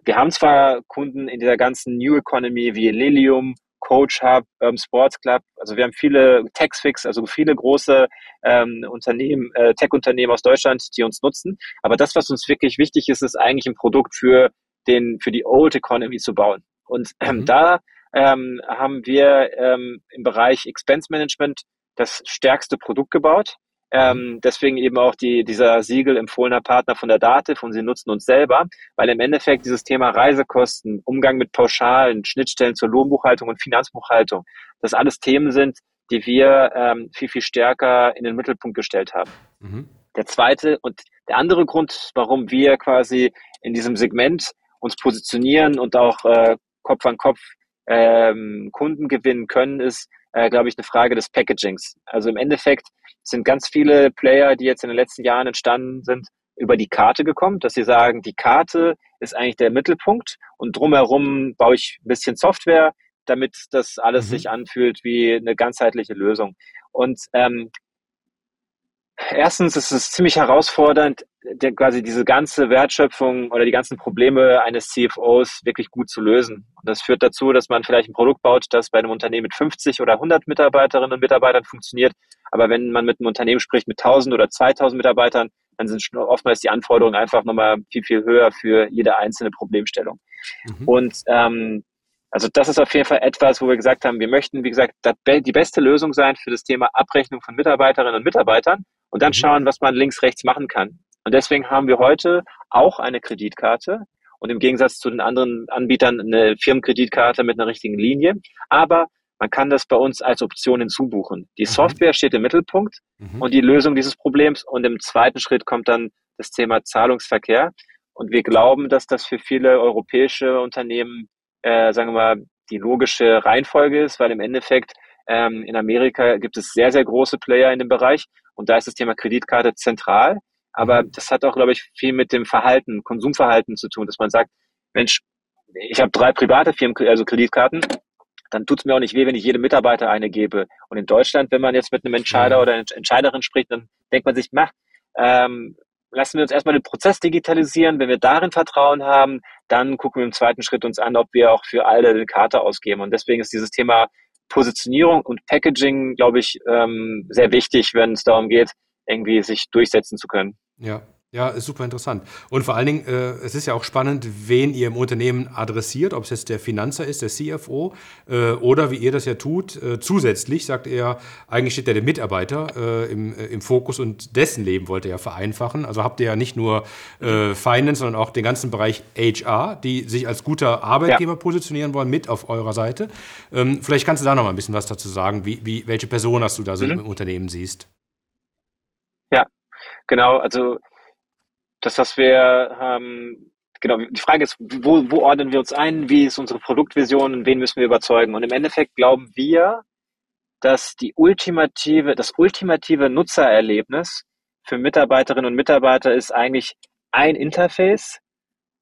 S2: wir haben zwar Kunden in dieser ganzen New Economy wie Lilium, Coach Hub, ähm, Sports Club, also wir haben viele Taxfix, also viele große ähm, Unternehmen, äh, Tech-Unternehmen aus Deutschland, die uns nutzen. Aber das, was uns wirklich wichtig ist, ist eigentlich ein Produkt für den, für die Old Economy zu bauen. Und ähm, mhm. da ähm, haben wir ähm, im Bereich Expense Management das stärkste Produkt gebaut. Ähm, deswegen eben auch die, dieser Siegel empfohlener Partner von der Dativ und sie nutzen uns selber, weil im Endeffekt dieses Thema Reisekosten, Umgang mit Pauschalen, Schnittstellen zur Lohnbuchhaltung und Finanzbuchhaltung, das alles Themen sind, die wir ähm, viel, viel stärker in den Mittelpunkt gestellt haben. Mhm. Der zweite und der andere Grund, warum wir quasi in diesem Segment uns positionieren und auch äh, Kopf an Kopf ähm, Kunden gewinnen können, ist, äh, glaube ich, eine Frage des Packagings. Also im Endeffekt sind ganz viele Player, die jetzt in den letzten Jahren entstanden sind, über die Karte gekommen, dass sie sagen, die Karte ist eigentlich der Mittelpunkt und drumherum baue ich ein bisschen Software, damit das alles mhm. sich anfühlt wie eine ganzheitliche Lösung. Und ähm, erstens ist es ziemlich herausfordernd, der, quasi diese ganze Wertschöpfung oder die ganzen Probleme eines CFOs wirklich gut zu lösen. Und das führt dazu, dass man vielleicht ein Produkt baut, das bei einem Unternehmen mit 50 oder 100 Mitarbeiterinnen und Mitarbeitern funktioniert. Aber wenn man mit einem Unternehmen spricht mit 1000 oder 2000 Mitarbeitern, dann sind oftmals die Anforderungen einfach nochmal viel, viel höher für jede einzelne Problemstellung. Mhm. Und ähm, also das ist auf jeden Fall etwas, wo wir gesagt haben, wir möchten, wie gesagt, die beste Lösung sein für das Thema Abrechnung von Mitarbeiterinnen und Mitarbeitern und dann mhm. schauen, was man links, rechts machen kann. Und deswegen haben wir heute auch eine Kreditkarte und im Gegensatz zu den anderen Anbietern eine Firmenkreditkarte mit einer richtigen Linie. Aber man kann das bei uns als Option hinzubuchen. Die mhm. Software steht im Mittelpunkt mhm. und die Lösung dieses Problems. Und im zweiten Schritt kommt dann das Thema Zahlungsverkehr. Und wir glauben, dass das für viele europäische Unternehmen, äh, sagen wir mal, die logische Reihenfolge ist, weil im Endeffekt ähm, in Amerika gibt es sehr, sehr große Player in dem Bereich und da ist das Thema Kreditkarte zentral. Aber mhm. das hat auch, glaube ich, viel mit dem Verhalten, Konsumverhalten zu tun, dass man sagt, Mensch, ich habe drei private Firmen, also Kreditkarten, dann tut es mir auch nicht weh, wenn ich jedem Mitarbeiter eine gebe. Und in Deutschland, wenn man jetzt mit einem Entscheider oder einer Entscheiderin spricht, dann denkt man sich, mach, ähm, lassen wir uns erstmal den Prozess digitalisieren. Wenn wir darin Vertrauen haben, dann gucken wir im zweiten Schritt uns an, ob wir auch für alle eine Karte ausgeben. Und deswegen ist dieses Thema Positionierung und Packaging, glaube ich, ähm, sehr wichtig, wenn es darum geht, irgendwie sich durchsetzen zu können.
S1: Ja, ja, ist super interessant. Und vor allen Dingen, äh, es ist ja auch spannend, wen ihr im Unternehmen adressiert, ob es jetzt der Finanzer ist, der CFO, äh, oder wie ihr das ja tut. Äh, zusätzlich sagt er, eigentlich steht ja der Mitarbeiter äh, im, äh, im Fokus und dessen Leben wollt ihr ja vereinfachen. Also habt ihr ja nicht nur äh, Finance, sondern auch den ganzen Bereich HR, die sich als guter Arbeitgeber ja. positionieren wollen, mit auf eurer Seite. Ähm, vielleicht kannst du da noch mal ein bisschen was dazu sagen, wie, wie, welche Person hast du da so mhm. im Unternehmen siehst.
S2: Ja, genau. Also das, was wir ähm, genau, die Frage ist, wo, wo ordnen wir uns ein, wie ist unsere Produktvision und wen müssen wir überzeugen? Und im Endeffekt glauben wir, dass die ultimative, das ultimative Nutzererlebnis für Mitarbeiterinnen und Mitarbeiter ist eigentlich ein Interface,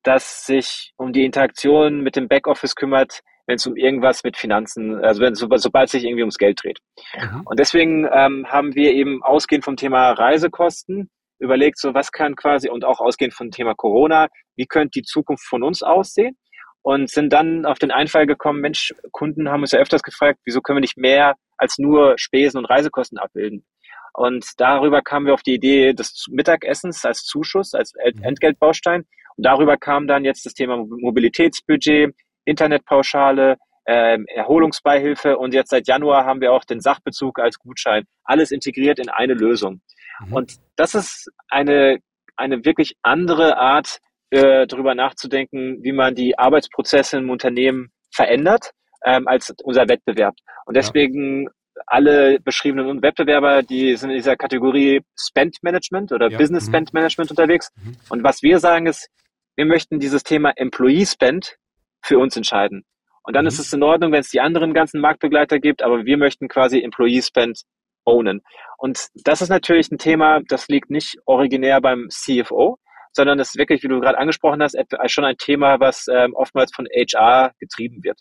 S2: das sich um die Interaktion mit dem Backoffice kümmert, wenn es um irgendwas mit Finanzen, also wenn, so, sobald es sich irgendwie ums Geld dreht. Mhm. Und deswegen ähm, haben wir eben ausgehend vom Thema Reisekosten überlegt, so was kann quasi und auch ausgehend vom Thema Corona, wie könnte die Zukunft von uns aussehen? Und sind dann auf den Einfall gekommen, Mensch, Kunden haben uns ja öfters gefragt, wieso können wir nicht mehr als nur Spesen und Reisekosten abbilden? Und darüber kamen wir auf die Idee des Mittagessens als Zuschuss, als mhm. Entgeltbaustein. Und darüber kam dann jetzt das Thema Mobilitätsbudget, Internetpauschale, äh, Erholungsbeihilfe und jetzt seit Januar haben wir auch den Sachbezug als Gutschein. Alles integriert in eine Lösung. Mhm. Und das ist eine, eine wirklich andere Art, äh, darüber nachzudenken, wie man die Arbeitsprozesse im Unternehmen verändert, ähm, als unser Wettbewerb. Und deswegen ja. alle beschriebenen Wettbewerber, die sind in dieser Kategorie Spend Management oder ja. Business mhm. Spend Management unterwegs. Mhm. Und was wir sagen ist, wir möchten dieses Thema Employee Spend für uns entscheiden. Und dann mhm. ist es in Ordnung, wenn es die anderen ganzen Marktbegleiter gibt, aber wir möchten quasi Employee Spend ownen. Und das ist natürlich ein Thema, das liegt nicht originär beim CFO, sondern das ist wirklich, wie du gerade angesprochen hast, schon ein Thema, was ähm, oftmals von HR getrieben wird.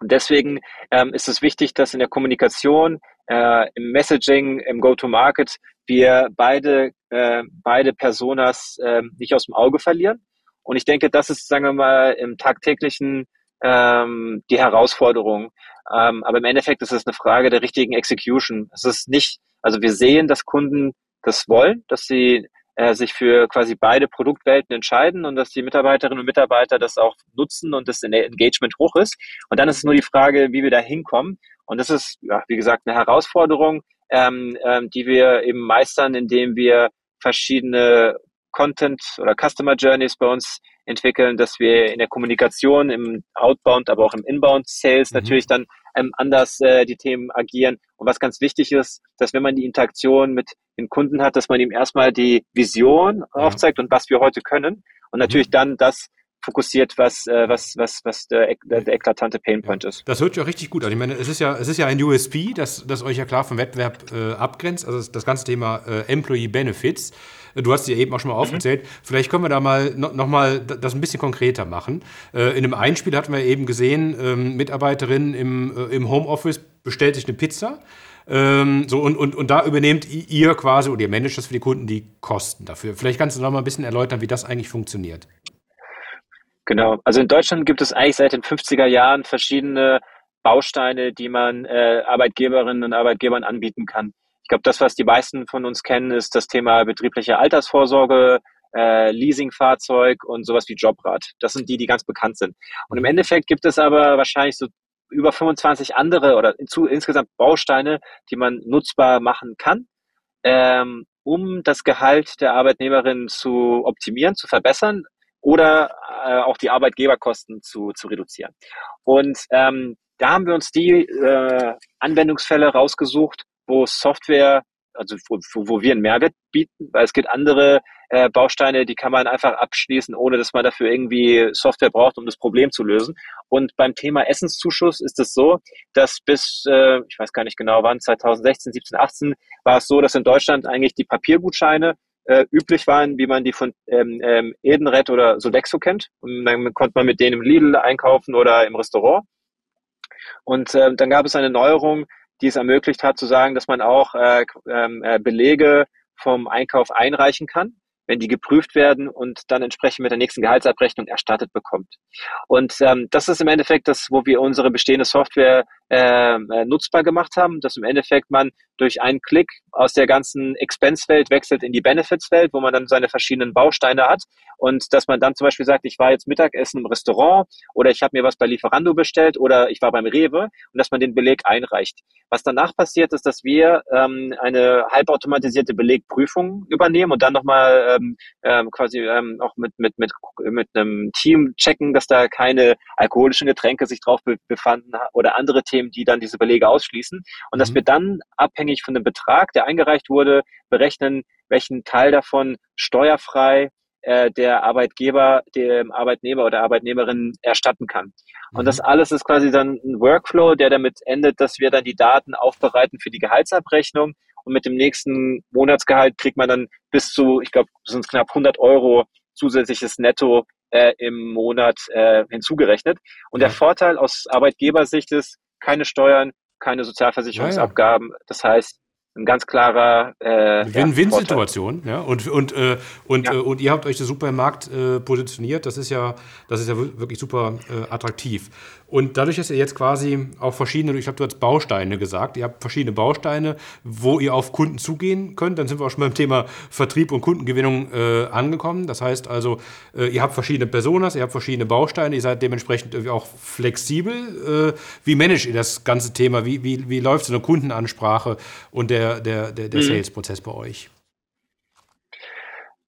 S2: Und deswegen ähm, ist es wichtig, dass in der Kommunikation, äh, im Messaging, im Go-to-Market wir beide, äh, beide Personas äh, nicht aus dem Auge verlieren. Und ich denke, das ist, sagen wir mal, im tagtäglichen ähm, die Herausforderung. Ähm, aber im Endeffekt ist es eine Frage der richtigen Execution. Es ist nicht, also wir sehen, dass Kunden das wollen, dass sie äh, sich für quasi beide Produktwelten entscheiden und dass die Mitarbeiterinnen und Mitarbeiter das auch nutzen und das Engagement hoch ist. Und dann ist es nur die Frage, wie wir da hinkommen. Und das ist, ja, wie gesagt, eine Herausforderung, ähm, ähm, die wir eben meistern, indem wir verschiedene Content oder Customer Journeys bei uns entwickeln, dass wir in der Kommunikation, im Outbound, aber auch im Inbound Sales mhm. natürlich dann ähm, anders äh, die Themen agieren. Und was ganz wichtig ist, dass wenn man die Interaktion mit dem Kunden hat, dass man ihm erstmal die Vision aufzeigt und was wir heute können und natürlich mhm. dann das fokussiert, was, äh, was, was, was der, der, der eklatante Painpoint ja. ist.
S1: Das hört sich ja richtig gut an. Ich meine, es ist ja, es ist ja ein USP, das, das euch ja klar vom Wettbewerb äh, abgrenzt, also das ganze Thema äh, Employee Benefits. Du hast sie ja eben auch schon mal mhm. aufgezählt. Vielleicht können wir da mal no, noch mal das ein bisschen konkreter machen. Äh, in einem Einspiel hatten wir eben gesehen, ähm, Mitarbeiterin im, äh, im Homeoffice bestellt sich eine Pizza. Ähm, so, und, und, und da übernehmt ihr quasi oder ihr managt das für die Kunden die Kosten dafür. Vielleicht kannst du noch mal ein bisschen erläutern, wie das eigentlich funktioniert.
S2: Genau. Also in Deutschland gibt es eigentlich seit den 50er Jahren verschiedene Bausteine, die man äh, Arbeitgeberinnen und Arbeitgebern anbieten kann. Ich glaube, das, was die meisten von uns kennen, ist das Thema betriebliche Altersvorsorge, äh, Leasingfahrzeug und sowas wie Jobrat. Das sind die, die ganz bekannt sind. Und im Endeffekt gibt es aber wahrscheinlich so über 25 andere oder zu, insgesamt Bausteine, die man nutzbar machen kann, ähm, um das Gehalt der Arbeitnehmerin zu optimieren, zu verbessern oder äh, auch die Arbeitgeberkosten zu, zu reduzieren. Und ähm, da haben wir uns die äh, Anwendungsfälle rausgesucht, wo Software also wo, wo wir einen Mehrwert bieten, weil es gibt andere äh, Bausteine, die kann man einfach abschließen, ohne dass man dafür irgendwie Software braucht, um das Problem zu lösen. Und beim Thema Essenszuschuss ist es so, dass bis, äh, ich weiß gar nicht genau wann, 2016, 17, 18, war es so, dass in Deutschland eigentlich die Papiergutscheine äh, üblich waren, wie man die von ähm, ähm, Edenred oder Sodexo kennt. Und dann konnte man mit denen im Lidl einkaufen oder im Restaurant. Und äh, dann gab es eine Neuerung, die es ermöglicht hat, zu sagen, dass man auch äh, ähm, äh, Belege vom Einkauf einreichen kann wenn die geprüft werden und dann entsprechend mit der nächsten Gehaltsabrechnung erstattet bekommt. Und ähm, das ist im Endeffekt das, wo wir unsere bestehende Software äh, äh, nutzbar gemacht haben, dass im Endeffekt man durch einen Klick aus der ganzen Expense-Welt wechselt in die Benefits-Welt, wo man dann seine verschiedenen Bausteine hat und dass man dann zum Beispiel sagt, ich war jetzt Mittagessen im Restaurant oder ich habe mir was bei Lieferando bestellt oder ich war beim Rewe und dass man den Beleg einreicht. Was danach passiert, ist, dass wir ähm, eine halbautomatisierte Belegprüfung übernehmen und dann nochmal ähm, ähm, quasi ähm, auch mit, mit, mit, mit einem Team checken, dass da keine alkoholischen Getränke sich drauf befanden oder andere Themen, die dann diese Belege ausschließen. Und mhm. dass wir dann abhängig von dem Betrag, der eingereicht wurde, berechnen, welchen Teil davon steuerfrei äh, der Arbeitgeber dem Arbeitnehmer oder Arbeitnehmerin erstatten kann. Und das mhm. alles ist quasi dann ein Workflow, der damit endet, dass wir dann die Daten aufbereiten für die Gehaltsabrechnung und mit dem nächsten Monatsgehalt kriegt man dann bis zu, ich glaube, sind knapp 100 Euro zusätzliches Netto äh, im Monat äh, hinzugerechnet. Und der Vorteil aus Arbeitgebersicht ist, keine Steuern, keine Sozialversicherungsabgaben. Ja, ja. Das heißt, ein ganz klarer
S1: äh, Win-Win-Situation. Ja, und und, äh, und, ja. äh, und ihr habt euch super im Markt äh, positioniert. Das ist ja, das ist ja wirklich super äh, attraktiv. Und dadurch, dass ihr jetzt quasi auch verschiedene, ich habe du hast Bausteine gesagt, ihr habt verschiedene Bausteine, wo ihr auf Kunden zugehen könnt, dann sind wir auch schon beim Thema Vertrieb und Kundengewinnung äh, angekommen. Das heißt also, ihr habt verschiedene Personas, ihr habt verschiedene Bausteine, ihr seid dementsprechend auch flexibel. wie managt ihr das ganze Thema? Wie, wie, wie läuft so eine Kundenansprache und der der, der, der, der mhm. Sales-Prozess bei euch?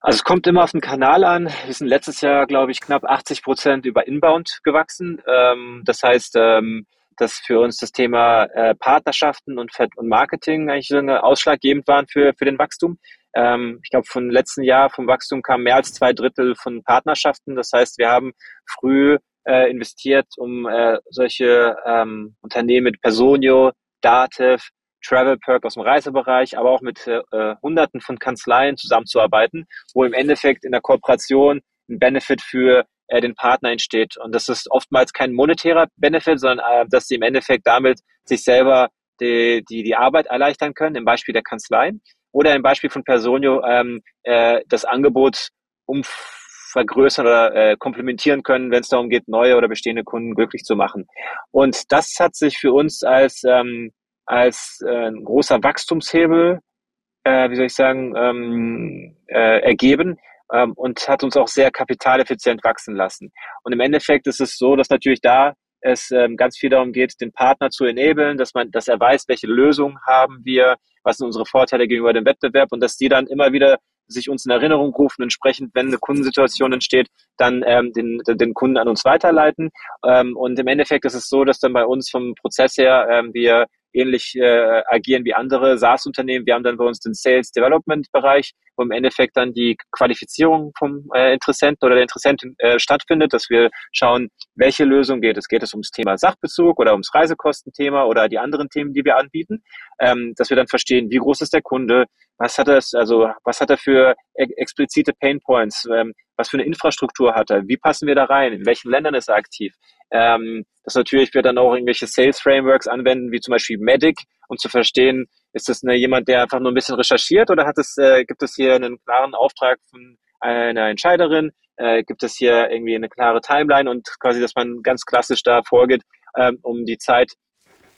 S2: Also es kommt immer auf den Kanal an. Wir sind letztes Jahr, glaube ich, knapp 80 Prozent über Inbound gewachsen. Ähm, das heißt, ähm, dass für uns das Thema äh, Partnerschaften und, und Marketing eigentlich so ausschlaggebend waren für, für den Wachstum. Ähm, ich glaube, vom letzten Jahr vom Wachstum kamen mehr als zwei Drittel von Partnerschaften. Das heißt, wir haben früh äh, investiert, um äh, solche ähm, Unternehmen mit Personio, Dativ, Travel Perk aus dem Reisebereich, aber auch mit äh, Hunderten von Kanzleien zusammenzuarbeiten, wo im Endeffekt in der Kooperation ein Benefit für äh, den Partner entsteht. Und das ist oftmals kein monetärer Benefit, sondern äh, dass sie im Endeffekt damit sich selber die, die, die Arbeit erleichtern können, im Beispiel der Kanzlei oder im Beispiel von Personio ähm, äh, das Angebot um vergrößern oder äh, komplementieren können, wenn es darum geht, neue oder bestehende Kunden glücklich zu machen. Und das hat sich für uns als ähm, als äh, ein großer Wachstumshebel, äh, wie soll ich sagen, ähm, äh, ergeben ähm, und hat uns auch sehr kapitaleffizient wachsen lassen. Und im Endeffekt ist es so, dass natürlich da es ähm, ganz viel darum geht, den Partner zu enablen, dass man, dass er weiß, welche Lösungen haben wir, was sind unsere Vorteile gegenüber dem Wettbewerb und dass die dann immer wieder sich uns in Erinnerung rufen, entsprechend, wenn eine Kundensituation entsteht, dann ähm, den, den Kunden an uns weiterleiten. Ähm, und im Endeffekt ist es so, dass dann bei uns vom Prozess her ähm, wir ähnlich äh, agieren wie andere SaaS-Unternehmen. Wir haben dann bei uns den Sales Development Bereich, wo im Endeffekt dann die Qualifizierung vom äh, Interessenten oder der Interessentin äh, stattfindet, dass wir schauen, welche Lösung geht es. Geht es ums Thema Sachbezug oder ums Reisekostenthema oder die anderen Themen, die wir anbieten, ähm, dass wir dann verstehen, wie groß ist der Kunde, was hat er, also was hat er für e explizite Pain Points, ähm, was für eine Infrastruktur hat er, wie passen wir da rein, in welchen Ländern ist er aktiv. Ähm, dass natürlich wir dann auch irgendwelche Sales Frameworks anwenden, wie zum Beispiel Medic, um zu verstehen, ist das eine, jemand, der einfach nur ein bisschen recherchiert oder hat es, äh, gibt es hier einen klaren Auftrag von einer Entscheiderin? Äh, gibt es hier irgendwie eine klare Timeline und quasi, dass man ganz klassisch da vorgeht, ähm, um die Zeit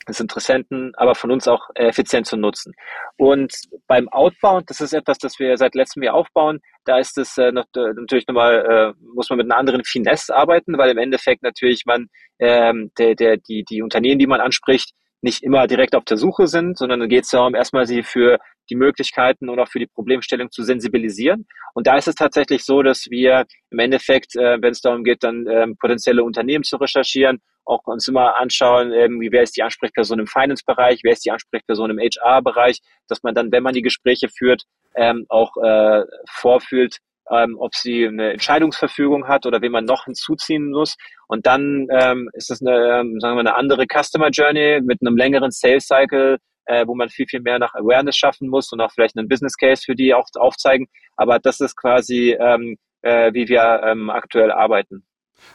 S2: des Interessenten, aber von uns auch effizient zu nutzen. Und beim Outbound, das ist etwas, das wir seit letztem Jahr aufbauen, da ist es äh, noch, äh, natürlich nochmal, äh, muss man mit einer anderen Finesse arbeiten, weil im Endeffekt natürlich man ähm, der, der, die, die Unternehmen, die man anspricht, nicht immer direkt auf der Suche sind, sondern dann geht es darum, erstmal sie für die Möglichkeiten und auch für die Problemstellung zu sensibilisieren. Und da ist es tatsächlich so, dass wir im Endeffekt, äh, wenn es darum geht, dann ähm, potenzielle Unternehmen zu recherchieren, auch uns immer anschauen, irgendwie, wer ist die Ansprechperson im Finance-Bereich, wer ist die Ansprechperson im HR-Bereich, dass man dann, wenn man die Gespräche führt, ähm, auch äh, vorfühlt, ähm, ob sie eine Entscheidungsverfügung hat oder wen man noch hinzuziehen muss. Und dann ähm, ist das eine, ähm, sagen wir, eine andere Customer Journey mit einem längeren Sales Cycle, äh, wo man viel, viel mehr nach Awareness schaffen muss und auch vielleicht einen Business Case für die auch aufzeigen. Aber das ist quasi, ähm, äh, wie wir ähm, aktuell arbeiten.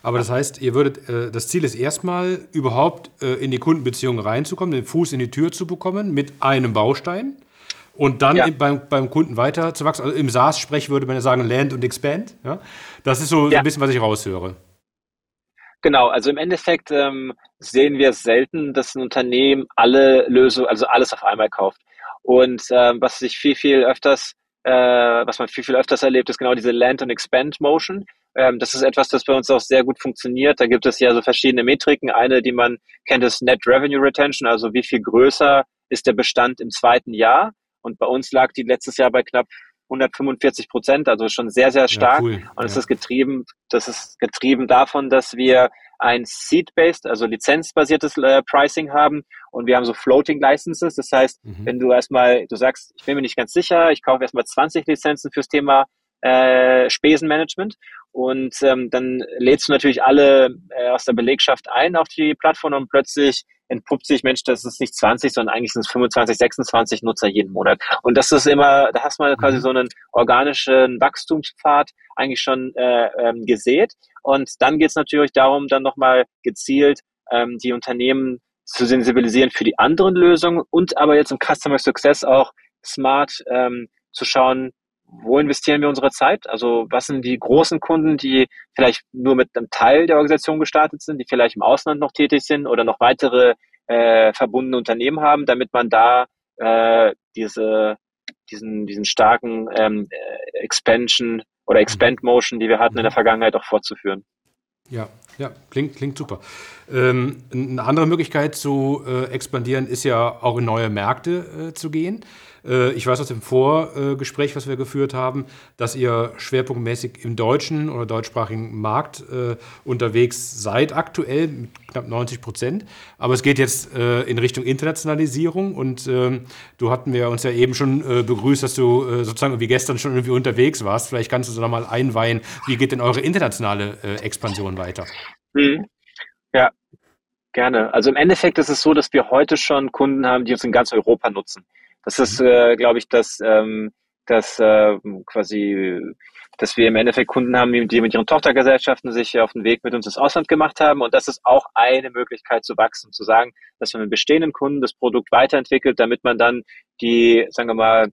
S1: Aber das heißt, ihr würdet, äh, das Ziel ist erstmal überhaupt äh, in die Kundenbeziehung reinzukommen, den Fuß in die Tür zu bekommen mit einem Baustein und dann ja. beim, beim Kunden weiter zu wachsen. Also im SaaS-Sprech würde man ja sagen Land und Expand. Ja? Das ist so ja. ein bisschen, was ich raushöre.
S2: Genau, also im Endeffekt ähm, sehen wir es selten, dass ein Unternehmen alle Lösungen, also alles auf einmal kauft. Und ähm, was sich viel, viel öfters, äh, was man viel, viel öfters erlebt, ist genau diese Land- und Expand-Motion. Ähm, das ist etwas, das bei uns auch sehr gut funktioniert. Da gibt es ja so verschiedene Metriken. Eine, die man kennt, ist Net Revenue Retention, also wie viel größer ist der Bestand im zweiten Jahr. Und bei uns lag die letztes Jahr bei knapp 145 Prozent, also schon sehr, sehr stark. Ja, cool. Und es ja. ist getrieben, das ist getrieben davon, dass wir ein Seed-based, also lizenzbasiertes äh, Pricing haben und wir haben so Floating Licenses. Das heißt, mhm. wenn du erstmal, du sagst, ich bin mir nicht ganz sicher, ich kaufe erstmal 20 Lizenzen fürs Thema äh, Spesenmanagement und ähm, dann lädst du natürlich alle äh, aus der Belegschaft ein auf die Plattform und plötzlich entpuppt sich, Mensch, das ist nicht 20, sondern eigentlich sind es 25, 26 Nutzer jeden Monat. Und das ist immer, da hast du mal quasi mhm. so einen organischen Wachstumspfad eigentlich schon äh, ähm, gesät. Und dann geht es natürlich darum, dann nochmal gezielt ähm, die Unternehmen zu sensibilisieren für die anderen Lösungen und aber jetzt im Customer Success auch smart ähm, zu schauen, wo investieren wir unsere Zeit? Also was sind die großen Kunden, die vielleicht nur mit einem Teil der Organisation gestartet sind, die vielleicht im Ausland noch tätig sind oder noch weitere äh, verbundene Unternehmen haben, damit man da äh, diese, diesen, diesen starken ähm, Expansion oder Expand Motion, die wir hatten in der Vergangenheit, auch fortzuführen.
S1: Ja, ja, klingt, klingt super. Ähm, eine andere Möglichkeit zu äh, expandieren ist ja auch in neue Märkte äh, zu gehen. Äh, ich weiß aus dem Vorgespräch, was wir geführt haben, dass ihr schwerpunktmäßig im deutschen oder deutschsprachigen Markt äh, unterwegs seid, aktuell mit knapp 90 Prozent. Aber es geht jetzt äh, in Richtung Internationalisierung und ähm, du hatten wir uns ja eben schon begrüßt, dass du sozusagen wie gestern schon irgendwie unterwegs warst. Vielleicht kannst du so nochmal einweihen, wie geht denn eure internationale Expansion weiter?
S2: Mhm. Ja, gerne. Also im Endeffekt ist es so, dass wir heute schon Kunden haben, die uns in ganz Europa nutzen. Das ist, mhm. äh, glaube ich, das, ähm, das äh, quasi, dass wir im Endeffekt Kunden haben, die mit ihren Tochtergesellschaften sich auf den Weg mit uns ins Ausland gemacht haben. Und das ist auch eine Möglichkeit zu wachsen, zu sagen, dass man mit bestehenden Kunden das Produkt weiterentwickelt, damit man dann die, sagen wir mal,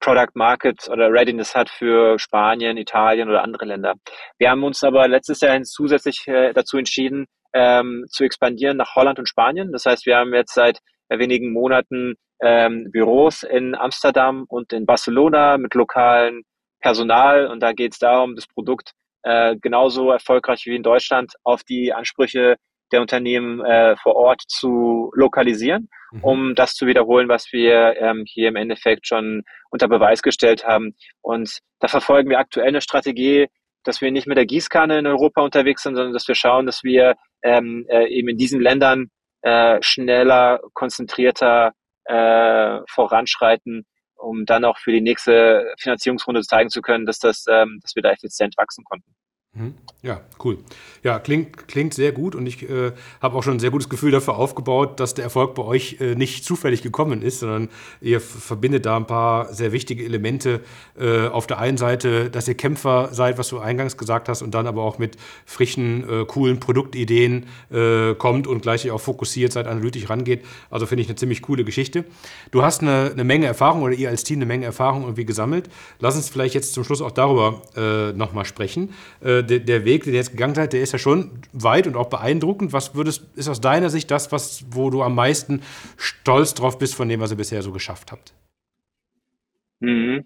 S2: Product Market oder Readiness hat für Spanien, Italien oder andere Länder. Wir haben uns aber letztes Jahr zusätzlich äh, dazu entschieden, ähm, zu expandieren nach Holland und Spanien. Das heißt, wir haben jetzt seit wenigen Monaten ähm, Büros in Amsterdam und in Barcelona mit lokalen Personal und da geht es darum, das Produkt äh, genauso erfolgreich wie in Deutschland auf die Ansprüche der Unternehmen äh, vor Ort zu lokalisieren, mhm. um das zu wiederholen, was wir ähm, hier im Endeffekt schon unter Beweis gestellt haben. Und da verfolgen wir aktuell eine Strategie, dass wir nicht mit der Gießkanne in Europa unterwegs sind, sondern dass wir schauen, dass wir ähm, äh, eben in diesen Ländern äh, schneller, konzentrierter äh, voranschreiten, um dann auch für die nächste Finanzierungsrunde zeigen zu können, dass, das, ähm, dass wir da effizient wachsen konnten.
S1: Mhm. Ja, cool. Ja, klingt, klingt sehr gut und ich äh, habe auch schon ein sehr gutes Gefühl dafür aufgebaut, dass der Erfolg bei euch äh, nicht zufällig gekommen ist, sondern ihr verbindet da ein paar sehr wichtige Elemente. Äh, auf der einen Seite, dass ihr Kämpfer seid, was du eingangs gesagt hast, und dann aber auch mit frischen, äh, coolen Produktideen äh, kommt und gleich auch fokussiert seid, analytisch rangeht. Also finde ich eine ziemlich coole Geschichte. Du hast eine, eine Menge Erfahrung oder ihr als Team eine Menge Erfahrung irgendwie gesammelt. Lass uns vielleicht jetzt zum Schluss auch darüber äh, nochmal sprechen. Der, der Weg, den ihr jetzt gegangen seid, der ist ja schon weit und auch beeindruckend. Was würdest, ist aus deiner Sicht das, was, wo du am meisten stolz drauf bist von dem, was ihr bisher so geschafft habt?
S2: Mhm.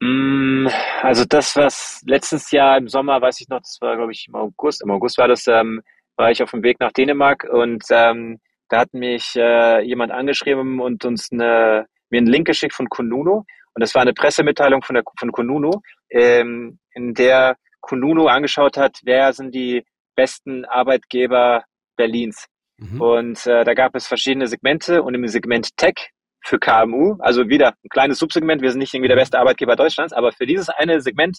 S2: Mm, also das, was letztes Jahr im Sommer, weiß ich noch, das war, glaube ich, im August, im August war das, ähm, war ich auf dem Weg nach Dänemark und ähm, da hat mich äh, jemand angeschrieben und uns eine, mir einen Link geschickt von Konuno. Und das war eine Pressemitteilung von, der, von Konuno, ähm, in der Kununu angeschaut hat, wer sind die besten Arbeitgeber Berlins. Mhm. Und äh, da gab es verschiedene Segmente und im Segment Tech für KMU, also wieder ein kleines Subsegment, wir sind nicht irgendwie der mhm. beste Arbeitgeber Deutschlands, aber für dieses eine Segment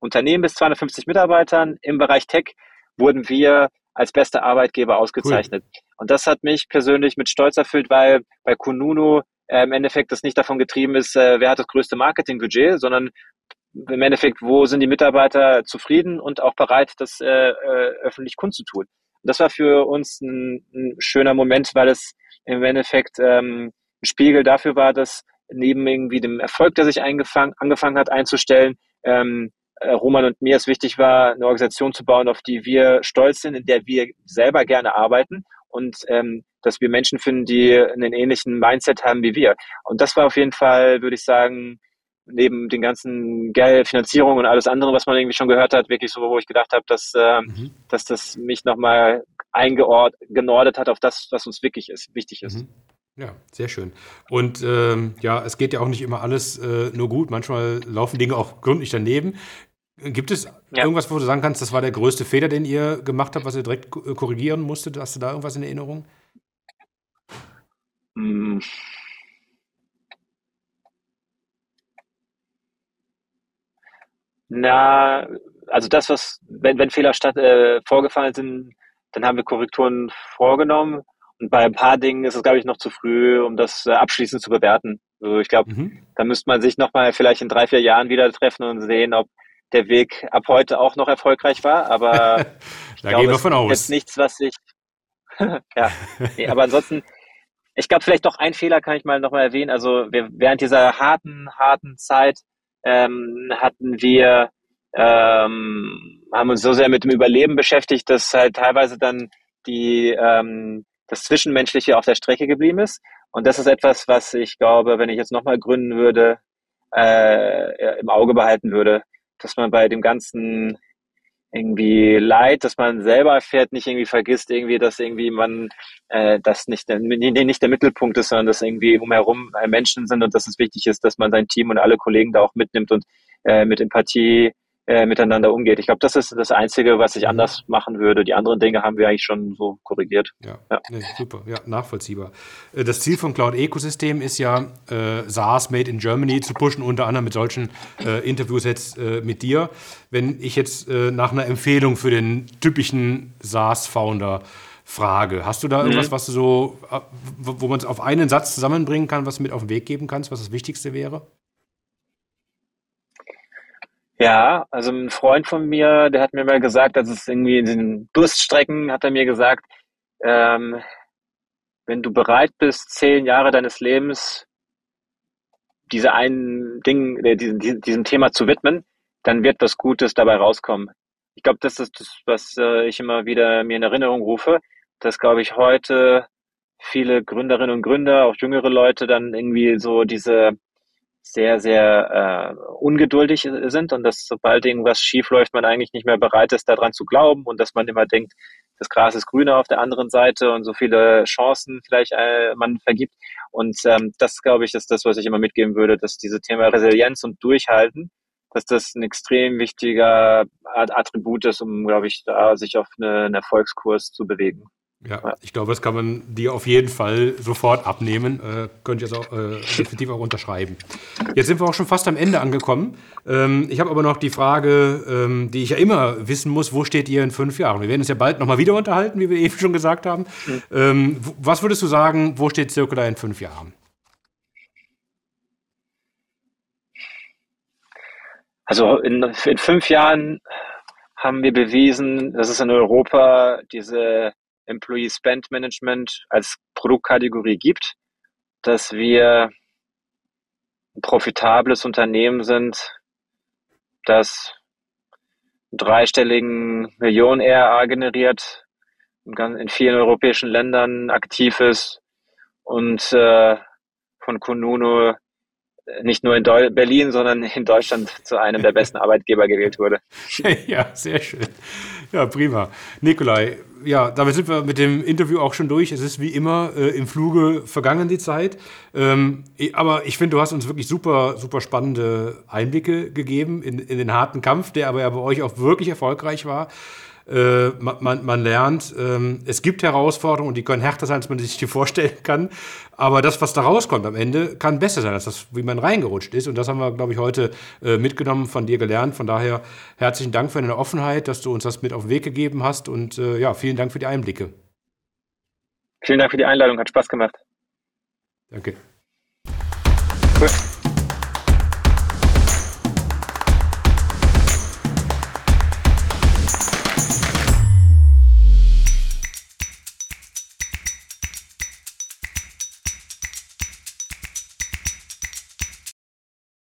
S2: Unternehmen bis 250 Mitarbeitern im Bereich Tech wurden wir als bester Arbeitgeber ausgezeichnet. Cool. Und das hat mich persönlich mit Stolz erfüllt, weil bei Kununu äh, im Endeffekt das nicht davon getrieben ist, äh, wer hat das größte Marketingbudget, sondern im Endeffekt, wo sind die Mitarbeiter zufrieden und auch bereit, das äh, äh, öffentlich kundzutun. Und das war für uns ein, ein schöner Moment, weil es im Endeffekt ähm, ein Spiegel dafür war, dass neben irgendwie dem Erfolg, der sich angefangen, angefangen hat einzustellen, ähm, äh, Roman und mir es wichtig war, eine Organisation zu bauen, auf die wir stolz sind, in der wir selber gerne arbeiten und ähm, dass wir Menschen finden, die einen ähnlichen Mindset haben wie wir. Und das war auf jeden Fall, würde ich sagen, neben den ganzen Geld, Finanzierung und alles andere, was man irgendwie schon gehört hat, wirklich so, wo ich gedacht habe, dass, äh, mhm. dass das mich nochmal eingeordnet hat auf das, was uns wirklich ist, wichtig ist. Mhm.
S1: Ja, sehr schön. Und ähm, ja, es geht ja auch nicht immer alles äh, nur gut. Manchmal laufen Dinge auch gründlich daneben. Gibt es ja. irgendwas, wo du sagen kannst, das war der größte Fehler, den ihr gemacht habt, was ihr direkt korrigieren musstet? Hast du da irgendwas in Erinnerung? Mm.
S2: Na, also das, was, wenn, wenn Fehler statt, äh, vorgefallen sind, dann haben wir Korrekturen vorgenommen. Und bei ein paar Dingen ist es, glaube ich, noch zu früh, um das äh, abschließend zu bewerten. Also ich glaube, mhm. da müsste man sich nochmal vielleicht in drei, vier Jahren wieder treffen und sehen, ob der Weg ab heute auch noch erfolgreich war. Aber
S1: da ich glaube, gehen wir von aus.
S2: Jetzt nichts, was ich. ja, nee, aber ansonsten, ich glaube, vielleicht doch ein Fehler kann ich mal nochmal erwähnen. Also wir, während dieser harten, harten Zeit ähm, hatten wir, ähm, haben uns so sehr mit dem Überleben beschäftigt, dass halt teilweise dann die, ähm, das Zwischenmenschliche auf der Strecke geblieben ist. Und das ist etwas, was ich glaube, wenn ich jetzt nochmal gründen würde, äh, im Auge behalten würde, dass man bei dem ganzen irgendwie Leid, dass man selber erfährt, nicht irgendwie vergisst, irgendwie, dass irgendwie man äh, das nicht der, nicht der Mittelpunkt ist, sondern dass irgendwie umherum äh, Menschen sind und dass es wichtig ist, dass man sein Team und alle Kollegen da auch mitnimmt und äh, mit Empathie äh, miteinander umgeht. Ich glaube, das ist das Einzige, was ich mhm. anders machen würde. Die anderen Dinge haben wir eigentlich schon so korrigiert.
S1: Ja, ja. Nee, super, ja, nachvollziehbar. Äh, das Ziel vom Cloud Ecosystem ist ja, äh, SaaS Made in Germany zu pushen, unter anderem mit solchen äh, Interviews jetzt äh, mit dir. Wenn ich jetzt äh, nach einer Empfehlung für den typischen SaaS-Founder frage. Hast du da irgendwas, mhm. was du so, wo man es auf einen Satz zusammenbringen kann, was du mit auf den Weg geben kannst, was das Wichtigste wäre?
S2: Ja, also ein Freund von mir, der hat mir mal gesagt, dass es irgendwie in den Durststrecken, hat er mir gesagt, ähm, wenn du bereit bist, zehn Jahre deines Lebens diese einen Ding, äh, diesem, diesem Thema zu widmen, dann wird was Gutes dabei rauskommen. Ich glaube, das ist das, was äh, ich immer wieder mir in Erinnerung rufe, dass, glaube ich, heute viele Gründerinnen und Gründer, auch jüngere Leute, dann irgendwie so diese sehr, sehr äh, ungeduldig sind und dass sobald irgendwas schief läuft, man eigentlich nicht mehr bereit ist, daran zu glauben und dass man immer denkt, das Gras ist grüner auf der anderen Seite und so viele Chancen vielleicht äh, man vergibt. Und ähm, das, glaube ich, ist das, was ich immer mitgeben würde, dass diese Thema Resilienz und Durchhalten, dass das ein extrem wichtiger Attribut ist, um, glaube ich, da sich auf eine, einen Erfolgskurs zu bewegen.
S1: Ja, ich glaube, das kann man dir auf jeden Fall sofort abnehmen. Äh, könnte ich jetzt auch äh, definitiv auch unterschreiben. Jetzt sind wir auch schon fast am Ende angekommen. Ähm, ich habe aber noch die Frage, ähm, die ich ja immer wissen muss: Wo steht ihr in fünf Jahren? Wir werden uns ja bald nochmal wieder unterhalten, wie wir eben schon gesagt haben. Mhm. Ähm, was würdest du sagen, wo steht Circular in fünf Jahren?
S2: Also in, in fünf Jahren haben wir bewiesen, dass es in Europa diese Employee Spend Management als Produktkategorie gibt, dass wir ein profitables Unternehmen sind, das einen dreistelligen Millionen ERA generiert, in vielen europäischen Ländern aktiv ist und äh, von Konuno nicht nur in Deu Berlin, sondern in Deutschland zu einem der besten Arbeitgeber gewählt wurde.
S1: Ja, sehr schön. Ja, prima. Nikolai, ja, damit sind wir mit dem Interview auch schon durch. Es ist wie immer äh, im Fluge vergangen die Zeit. Ähm, aber ich finde, du hast uns wirklich super, super spannende Einblicke gegeben in, in den harten Kampf, der aber ja bei euch auch wirklich erfolgreich war. Äh, man, man, lernt, ähm, es gibt Herausforderungen, die können härter sein, als man sich die vorstellen kann. Aber das, was da rauskommt am Ende, kann besser sein als das, wie man reingerutscht ist. Und das haben wir, glaube ich, heute äh, mitgenommen, von dir gelernt. Von daher herzlichen Dank für deine Offenheit, dass du uns das mit auf den Weg gegeben hast. Und äh, ja, vielen Dank für die Einblicke.
S2: Vielen Dank für die Einladung, hat Spaß gemacht.
S1: Danke. Cool.